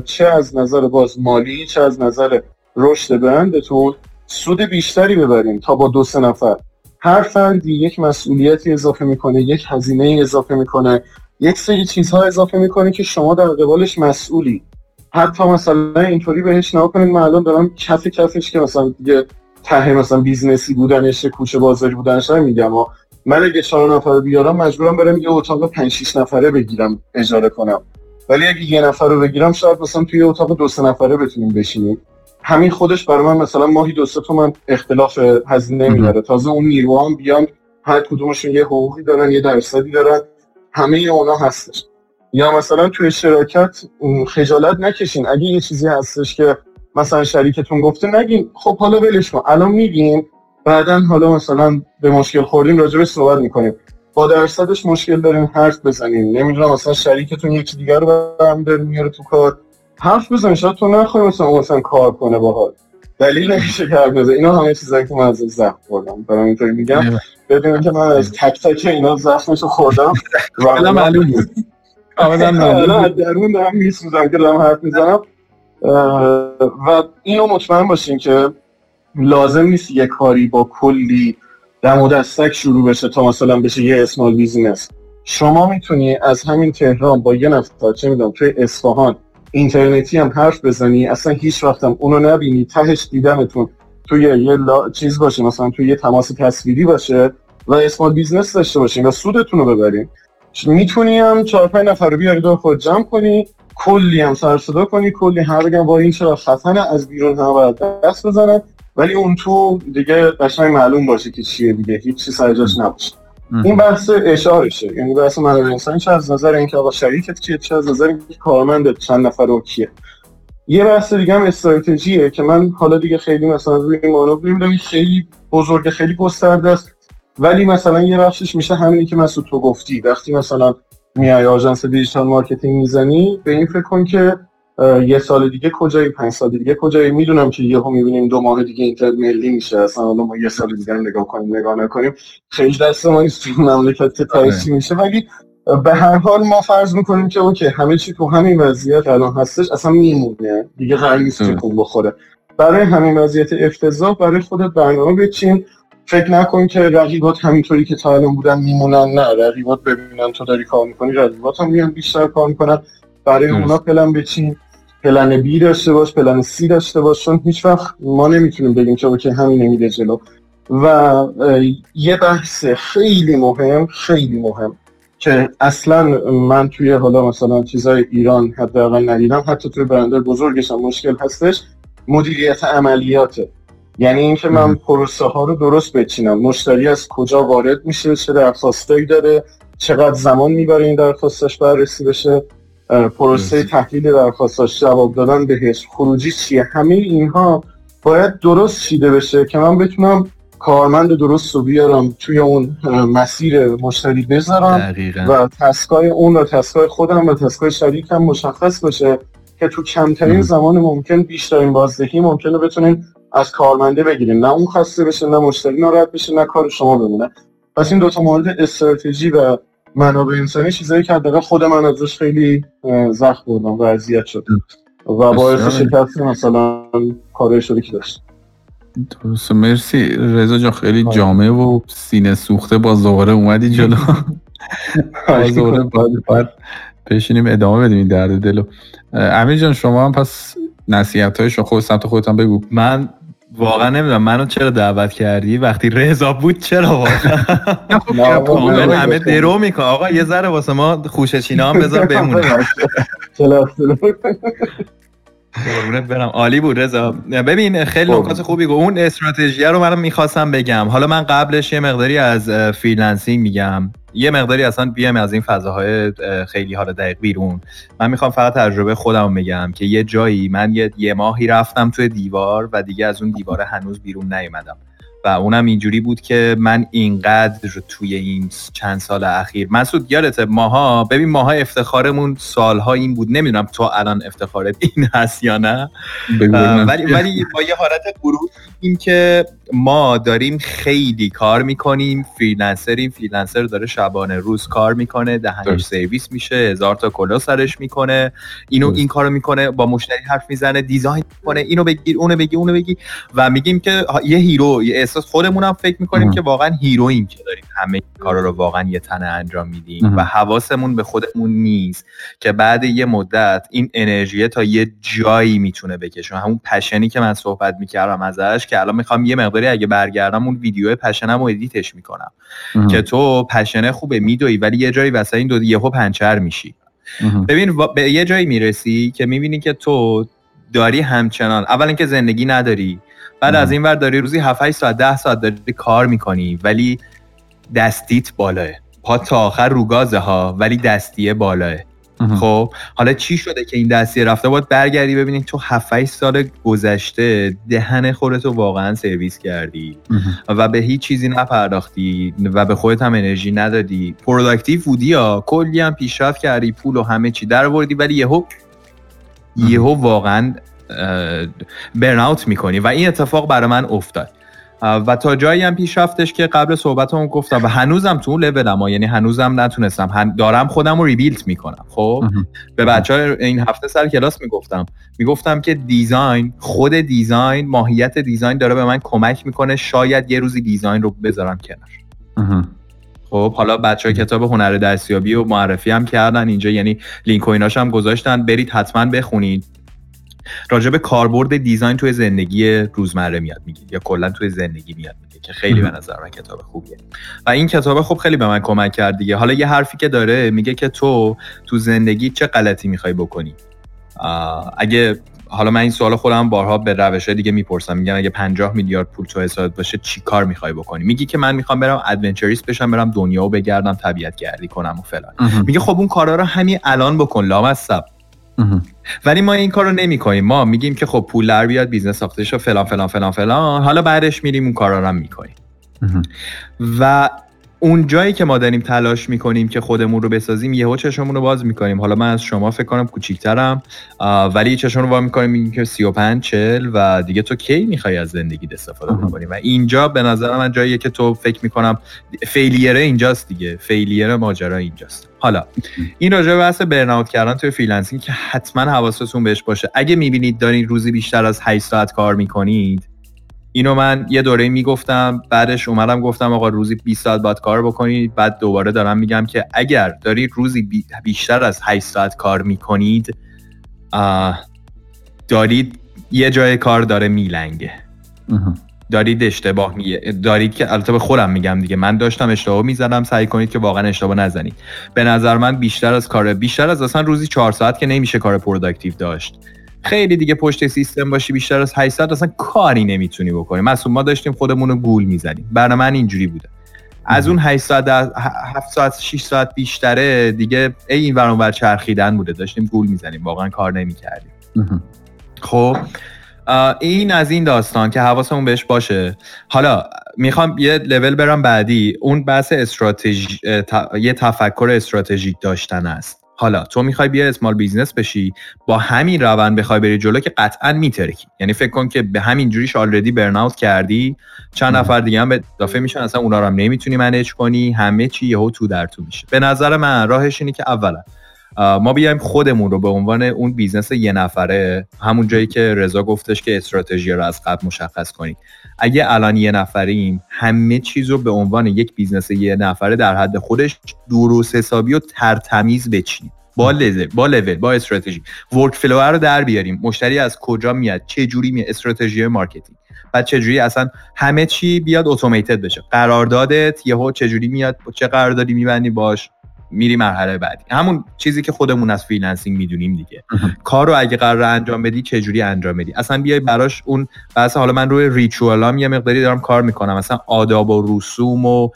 چه از نظر باز مالی چه از نظر رشد برندتون سود بیشتری ببریم تا با دو سه نفر. هر فردی یک مسئولیتی اضافه می‌کنه یک هزینه اضافه می‌کنه یک سری چیزها اضافه می‌کنه که شما در قبالش مسئولی. حتی مثلا اینطوری بهش نگاه کنید من الان دارم کف کفش که مثلا دیگه ته مثلا بیزنسی بودنش کوچه بازاری بودنش میگم. و من اگه چهار نفر بیارم مجبورم برم یه اتاق 5 6 نفره بگیرم اجاره کنم. ولی اگه یه نفر رو بگیرم شاید مثلا توی اتاق دو سه نفره بتونیم بشینیم. همین خودش برای من مثلا ماهی دو سه تومن اختلاف هزینه میاره تازه اون نیروها هم بیان هر کدومشون یه حقوقی دارن یه درصدی دارن. همه اونا هستش. یا مثلا توی شراکت خجالت نکشین. اگه یه چیزی هستش که مثلا شریکتون گفته نگین. خب حالا ولش کن. الان میگیم بعدا حالا مثلا به مشکل خوردیم راجع به صحبت می‌کنیم. با درصدش مشکل داریم حرف بزنیم. نمی‌دونم مثلا شریکتون یکی دیگر رو برم میاره تو کار. حرف بزن شاید تو نخوای مثلا مثلا کار کنه باهات. دلیل نمیشه که حرف بزن اینا همه چیزایی که من از زخم خوردم. برای اینطوری میگم. بدونم که من از تک تک اینا زخمشو خوردم. و معلوم بود. کاملا درون دارم میسوزم که دارم حرف می‌زنم. و اینو مطمئن باشین که لازم نیست یه کاری با کلی دم و دستک شروع بشه تا مثلا بشه یه اسمال بیزینس شما می‌تونی از همین تهران با یه نفر چه می‌دونم توی اصفهان اینترنتی هم حرف بزنی اصلا هیچ وقتم اونو نبینی تهش دیدنتون توی یه چیز باشه مثلا توی یه تماس تصویری باشه و اسمال بیزنس داشته باشین و سودتون رو ببرین. می‌تونی هم چهار پنج نفر رو بیاری دور خود جمع کنی کلی هم سر صدا کنی کلی هر بگم با این چرا خطنه از بیرون هم باید دست بزنن. ولی اون تو دیگه قشنگ معلوم باشه که چیه دیگه هیچ چی سر جاش نباشه. این بحث اشارشه یعنی بحث منابع انسانی چه از نظر اینکه آقا شریکت کیه چه از نظر اینکه کارمند چند نفره و کیه. یه بحث دیگه هم استراتژیه که من حالا دیگه خیلی مثلا روی این مانور نمی‌دونم خیلی بزرگ خیلی گسترده است. ولی مثلا یه بخشش میشه همینی که مسعود تو گفتی. وقتی مثلا میای آژانس digital marketing می‌زنی به این فکر کن که یه سال دیگه کجایی پنج سال دیگه کجایی؟ می‌دونم که یهو می‌بینیم دو ماه دیگه اینترنت ملی میشه اصلا حالا ما یه سال دیگه نگاه کنیم نگاه نکنیم. خیلی دست ما نیست تو مملکت که تایسی میشه ولی به هر حال ما فرض می‌کنیم که okay همه چی تو همین وضعیت الان هستش اصلا میمونه. دیگه قرار نیست تکون بخوره. برای همین وضعیت افتضاح برای خودت برنامه بچین. فکر نکن که رقیبات همینطوری که تا الان بودن میمونن نه. رقیبات ببینن تو داری کار می‌کنی رقیبات هم میان بیشتر کار می‌کنن. برای اونا پلن بچین پلن بی داشته باش پلن سی داشته باش. چون هیچ وقت ما نمی‌تونیم بگیم که اوکی همین نمیده جلو. و یه بحث خیلی مهم خیلی مهم که اصلا من توی حالا مثلا چیزای ایران حداقل ندیدم. حتی توی برندر بزرگش هم مشکل هستش. مدیریت عملیاته. یعنی اینکه من پروسه ها رو درست بچینم. مشتری از کجا وارد میشه؟ چه درخواستایی داره؟ چقدر زمان می‌بره این درخواستش بررسی بشه؟ پروسه تحلیل درخواستش جواب دادن بهش. خروجی چیه؟ همه اینها باید درست چیده بشه که من بتونم کارمند درست رو بیارم توی اون مسیر مشتری بذارم و تسکای اون و تسکای خودم و تسکای شریکم مشخص باشه که تو کمترین زمان ممکن بیشترین بازدهی ممکنه بتونین از کارمنده بگیریم. نه اون خسته بشه نه مشتری ناراحت بشه نه کار شما بمونه. پس این دوتا مورد استراتژی و منابع انسانی چیزایی که حداقل خود من ازش خیلی زخم بردم و اذیت شده و باعث شکست مثلا کارهای شریکی داشت. درست مرسی. رضا جان خیلی جامعه و سینه سوخته. با زهره اومدی جلو. زهره باید بشینیم ادامه بدیم این درد دلو. امیر جان شما هم پس نصیحت های خود سمت خودتان بگو. من واقعا نمی‌دونم. منو چرا دعوت کردی؟ وقتی رضا بود چرا واقعا؟ همه درو می‌کنن آقا یه ذره واسه ما خوشه چینا هم بذار بمونه قربونت برم. عالی بود رضا. ببین خیلی نکات خوبی گفت. اون استراتژی رو منم می‌خواستم بگم. حالا من قبلش یه مقداری از freelancing میگم. یه مقداری اصلا بیام از این فضاهای خیلی حالا دقیق بیرون. من می‌خوام فقط تجربه خودم بگم که یه جایی من یه, یه ماهی رفتم توی دیوار و دیگه از اون دیوار هنوز بیرون نیومدم. و اونم اینجوری بود که من اینقدر توی این چند سال اخیر مسعود یادت ماها؟ ببین ماها افتخارمون سالها این بود نمی‌دونم تو الان افتخارت این هست یا نه. ولی ولی با یه حالت غرور این که ما داریم خیلی کار می‌کنیم freelancer یم freelancer داره شبانه روز کار می‌کنه دهنش سرویس میشه هزار تا کلا سرش می‌کنه اینو این کارو می‌کنه با مشتری حرف می‌زنه design می‌کنه اینو بگیر اونو بگی اونو بگی و میگیم که یه hero یه احساس خودمون هم فکر می‌کنیم که واقعا hero ییم که داریم. همه کارا رو واقعا یه تنه انجام میدیم و حواسمون به خودمون نیست که بعد یه مدت این انرژی تا یه جایی می‌تونه بکشه. همون passion ی که من صحبت می‌کردم ازش که الان می‌خوام یه مقداری اگه برگردم اون ویدیو passion م رو edit ش می‌کنم که تو passion ه خوبه میدوی ولی یه جایی وسط این دو یهو پنچر میشی. ببین به یه جایی می‌رسی که می‌بینی که تو داری همچنان اول اینکه زندگی نداری. بعد از این ور داری روزی 7 ساعت 10 ساعت داری کار می‌کنی ولی دستیت بالاه. پا تا آخر رو ها ولی دستیه بالاه. خب حالا چی شده که این دستیه رفته باید برگردی ببینید تو 7 سال گذشته دهن خودتو واقعا سرویس کردی و به هیچ چیزی نپرداختی و به خودت هم انرژی ندادی. productive بودی ها کلی هم پیشرفت کردی پول و همه چی درآوردی ولی یهو یهو واقعا برن می‌کنی و این اتفاق برای من افتاد. و تا جایی هم پیش رفتش که قبل صحبتمون گفتم و هنوزم تو اون لولم یعنی هنوزم نتونستم دارم خودم رو ریبیلت می‌کنم خب؟ به بچه ها این هفته سر کلاس می‌گفتم. می‌گفتم که دیزاین خود دیزاین ماهیت دیزاین داره به من کمک می‌کنه شاید یه روزی دیزاین رو بذارم کنار. خب حالا بچه های کتاب هنر دستیابی و معرفی هم کردن اینجا یعنی لینک و هم گذاشتن. برید حتما بخونید. راجع به کاربرد design توی زندگی روزمره میاد میگه یا کلا توی زندگی میاد میگه که خیلی به نظر من کتاب خوبیه. و این کتاب خوب خیلی به من کمک کرد دیگه. حالا یه حرفی که داره میگه که تو تو زندگی چه غلطی می‌خوای بکنی؟ اگه حالا من این سوال خودم بارها به روش دیگه می‌پرسم. میگم اگه 50 میلیارد پول تو حسابت باشه چی کار می‌خوای بکنی؟ میگی که من می‌خوام برم adventurist بشم برم دنیا و بگردم طبیعت گردی کنم و فلان. میگه خب اون کارا رو همین الان بکن لامصب. ولی ما این کار رو نمی کنیم ما میگیم که خب پول در بیاد business ساخته شو فلان فلان فلان فلان. حالا بعدش میریم اون کارا رو هم می‌کنیم. و اون جایی که ما داریم تلاش می‌کنیم که خودمون رو بسازیم یهو چشممون رو باز می‌کنیم. حالا من از شما فکر کنم کوچیکترم ولی چشمون رو باز می‌کنیم میگیم که 35 40 و دیگه تو کی می‌خوای از زندگی استفاده بکنی؟ و اینجا به نظر من جاییه که تو فکر می‌کنم failure ه اینجاست دیگه. failure ماجرا اینجاست. حالا این راجع به بحث burnout کردن توی freelancing که حتما حواستون بهش باشه. اگه می‌بینید دارین روزی بیشتر از 8 ساعت کار می‌کنید اینو من یه دوره می‌گفتم بعدش اومدم گفتم آقا روزی 20 ساعت باید کار بکنید. بعد دوباره دارم میگم که اگر دارید روزی بیشتر از 8 ساعت کار می‌کنید دارید یه جای کار داره میلنگه. دارید اشتباه می‌زنید که البته به خودم میگم دیگه. من داشتم اشتباه می‌زدم. سعی کنید که واقعا اشتباه نزنید. به نظر من بیشتر از کار بیشتر از اصلا روزی 4 ساعت که نمیشه کار productive داشت. خیلی دیگه پشت سیستم باشی بیشتر از 800 اصلا کاری نمی‌تونی بکنی. مثلا ما داشتیم خودمون رو گول می‌زنیم برای من اینجوری بوده. از اون 8 ساعت 7 ساعت 6 ساعت بیشتره دیگه ای این ور چرخیدن بوده. داشتیم گول می‌زنیم واقعا کار نمی‌کردیم. خب این از این داستان که حواسمون بهش باشه. حالا می‌خوام یه لول برم بعدی. اون بحث استراتژی یه تفکر استراتژیک داشتن است. حالا تو می‌خوای بیا small business بشی با همین روند بخوای بری جلو که قطعا میترکی. یعنی فکر کن که به همین جوریش already burn کردی. چند نفر دیگه هم به اضافه میشن اصلا اونا رو هم نمی‌تونی manage کنی. همه چی یهو تو در تو میشه. به نظر من راهش اینه که اولا ما بیایم خودمون رو به عنوان اون business یه نفره همون جایی که رضا گفتش که استراتژی رو از قبل مشخص کنیم. اگه الان یه نفریم همه چیز رو به عنوان یک business یه نفره در حد خودش درست حسابی و ترتمیز بچینیم. با لول با لول با استراتژی. workflow رو در بیاریم. مشتری از کجا میاد؟ چه جوری میاد؟ استراتژی marketing. بعد چه جوری اصلا همه چی بیاد automated بشه. قراردادت یهو چه جوری میاد؟ چه قراردادی میبندی باش؟ میری مرحله بعدی. همون چیزی که خودمون از freelancing می‌دونیم دیگه. کار رو اگه قرار انجام بدی چه جوری انجام بدی؟ اصلا بیای براش اون بحث حالا من روی ritual ام یه مقداری دارم کار می‌کنم. مثلا آداب و رسوم و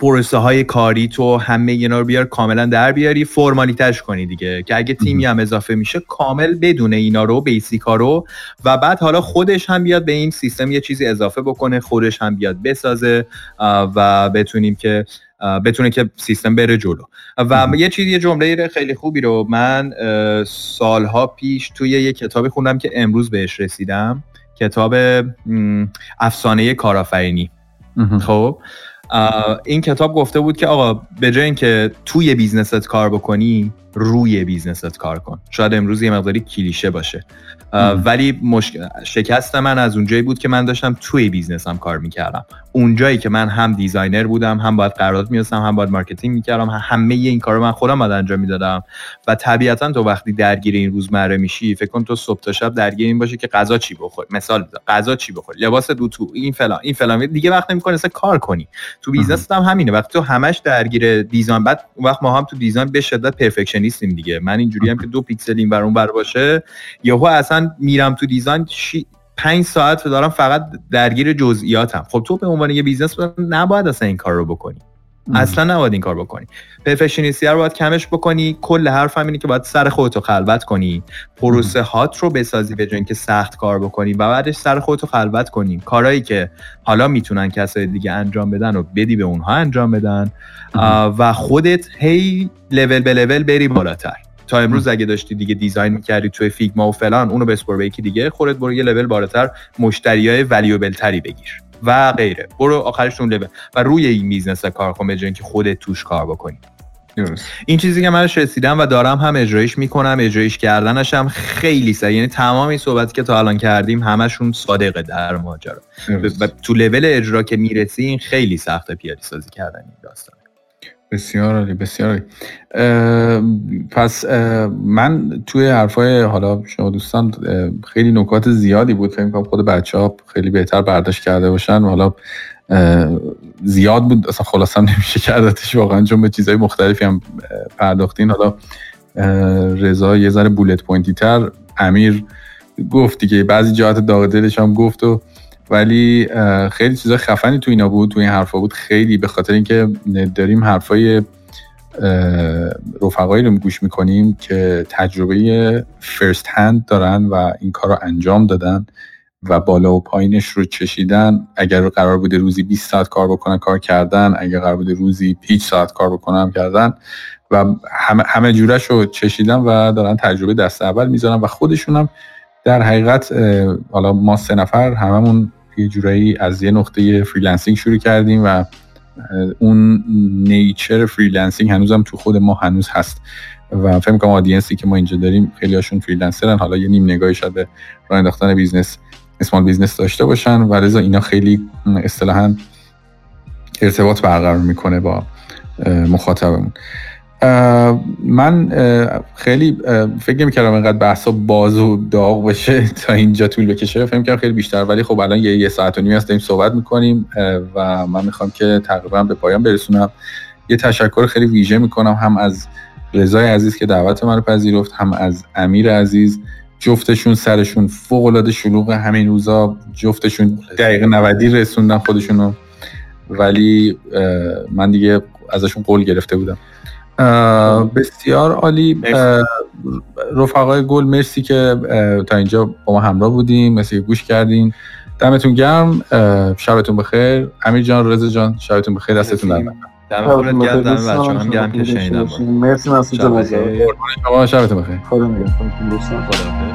پروسه های کاری تو همه اینا رو بیار کاملا در بیاری formality ش کنی دیگه. که اگه تیمی هم اضافه میشه کامل بدونه اینا رو basic ا رو و بعد حالا خودش هم بیاد به این سیستم یه چیزی اضافه بکنه خودش هم بیاد بسازه و بتونیم که بتونه که سیستم بره جلو. و یه چیزی یه جمله خیلی خوبی رو من سالها پیش توی یه کتابی خوندم که امروز بهش رسیدم. کتاب افسانه کارآفرینی. خب؟ این کتاب گفته بود که آقا به جای اینکه توی business ت کار بکنی روی business ت کار کن. شاید امروز یه مقداری کلیشه باشه. ولی مشکل شکست من از اونجایی بود که من داشتم توی business م کار می‌کردم. اونجایی که من هم designer بودم هم باید قرارداد می‌بستم هم باید marketing می‌کردم همه این کارو من خودم باید انجام می‌دادم. و طبیعتا تو وقتی درگیر این روزمره میشی فکر کن تو صبح تا شب درگیر این باشه که غذا چی بخوری؟ مثال بزن غذا چی بخوری؟ لباس دو تو این فلان این فلان. دیگه وقت نمی‌کنه اصلا کار کنی. تو business هم همینه. وقتی تو همش درگیر design بعد وقت ما هم تو design به شدت perfectionist یم دیگه. من اینجوری هم که دو پیکسل این بر اون بر باشه یهو اصلا میرم تو design شی... پنج ساعت دارم فقط درگیر جزئیاتم. خب تو به عنوان یه business نباید اصلا این کار رو بکنی. اصلا نباید این کار بکنی. perfectionist ی رو باید کمش بکنی. کل حرف هم اینه که باید سر خودتو خلوت کنی. پروسه هات رو بسازی به که سخت کار بکنی و بعدش سر خودتو خلوت کنی. کارهایی که حالا می‌تونن کسای دیگه انجام بدن و بدی به اونها انجام بدن. و خودت هی لول به لول بری بالاتر. تا امروز اگه داشتی دیگه design می‌کردی توی Figma و فلان اونو بسپر به یکی دیگه. خودت برو یه لول بالاتر مشتریای valuable تری بگیر. و غیره. برو آخرش اون لول. و روی این business کار کن به که خودت توش کار بکنی. این چیزی که من رسیدم و دارم هم اجرایش می‌کنم اجرایش کردنش هم خیلی سریع. یعنی تمام این صحبتی که تا الان کردیم همشون صادقه در ماجرا. و تو لول اجرا که می‌رسی این خیلی سخته پیاده سازی کردن این داستان. بسیار عالی بسیار عالی. پس من توی حرفای حالا شما دوستان خیلی نکات زیادی بود. فکر کنم خود بچه ها خیلی بهتر برداشت کرده باشن. حالا زیاد بود. اصلا خلاصم نمیشه کردتش واقعا چون به چیزهای مختلفی هم پرداختین. حالا رضا یه ذره بولت پوینتی تر. امیر گفت دیگه. بعضی جهات داغ دلش هم گفت و ولی خیلی چیزا خفنی تو اینا بود تو این حرفا بود. خیلی به خاطر اینکه داریم حرفای رفقایی رو گوش می‌کنیم که تجربه فرست هند دارن و این کار رو انجام دادن و بالا و پایینش رو چشیدن. اگر قرار بوده روزی 20 ساعت کار بکنن کار کردن. اگر قرار بوده روزی 5 ساعت کار بکنم کردن. و همه, همه جورش رو چشیدن و دارن تجربه دست اول می‌ذارن و خودشون هم در حقیقت حالا ما سه نفر هممون یه جورایی از یه نقطه freelancing شروع کردیم و اون nature freelancing هنوزم تو خود ما هنوز هست. و فکر کنم audience ی که ما اینجا داریم خیلی هاشون freelancer ن حالا یه نیم نگاهی شاید به راه انداختن business small business داشته باشن. و لذا اینا خیلی اصطلاحا ارتباط برقرار می‌کنه با مخاطبمون. من خیلی فکر کردم اینقدر بحثا باز و داغ بشه تا اینجا طول بکشه. فکر کردم خیلی بیشتر ولی خب الان یه, ساعت و نیمه هست داریم صحبت می‌کنیم و من می‌خوام که تقریبا به پایان برسونم. یه تشکر خیلی ویژه می‌کنم هم از رضای عزیز که دعوت من رو پذیرفت هم از امیر عزیز. جفتشون سرشون فوق العاده شلوغ همین روزا جفتشون دقیقه 90 رسوندن خودشونو. ولی من دیگه ازشون قول گرفته بودم. بسیار عالی. رفقای گل مرسی که تا اینجا با ما همراه بودیم مثل گوش کردین. دمتون گرم. شبتون بخیر. امیر جان رضا جان شبتون بخیر. دستتون در دم گرم. دم بچه‌ها هم گرم. که شنیدم. مرسی مسعود جان. شما شبتون بخیر. خدا نگهدار.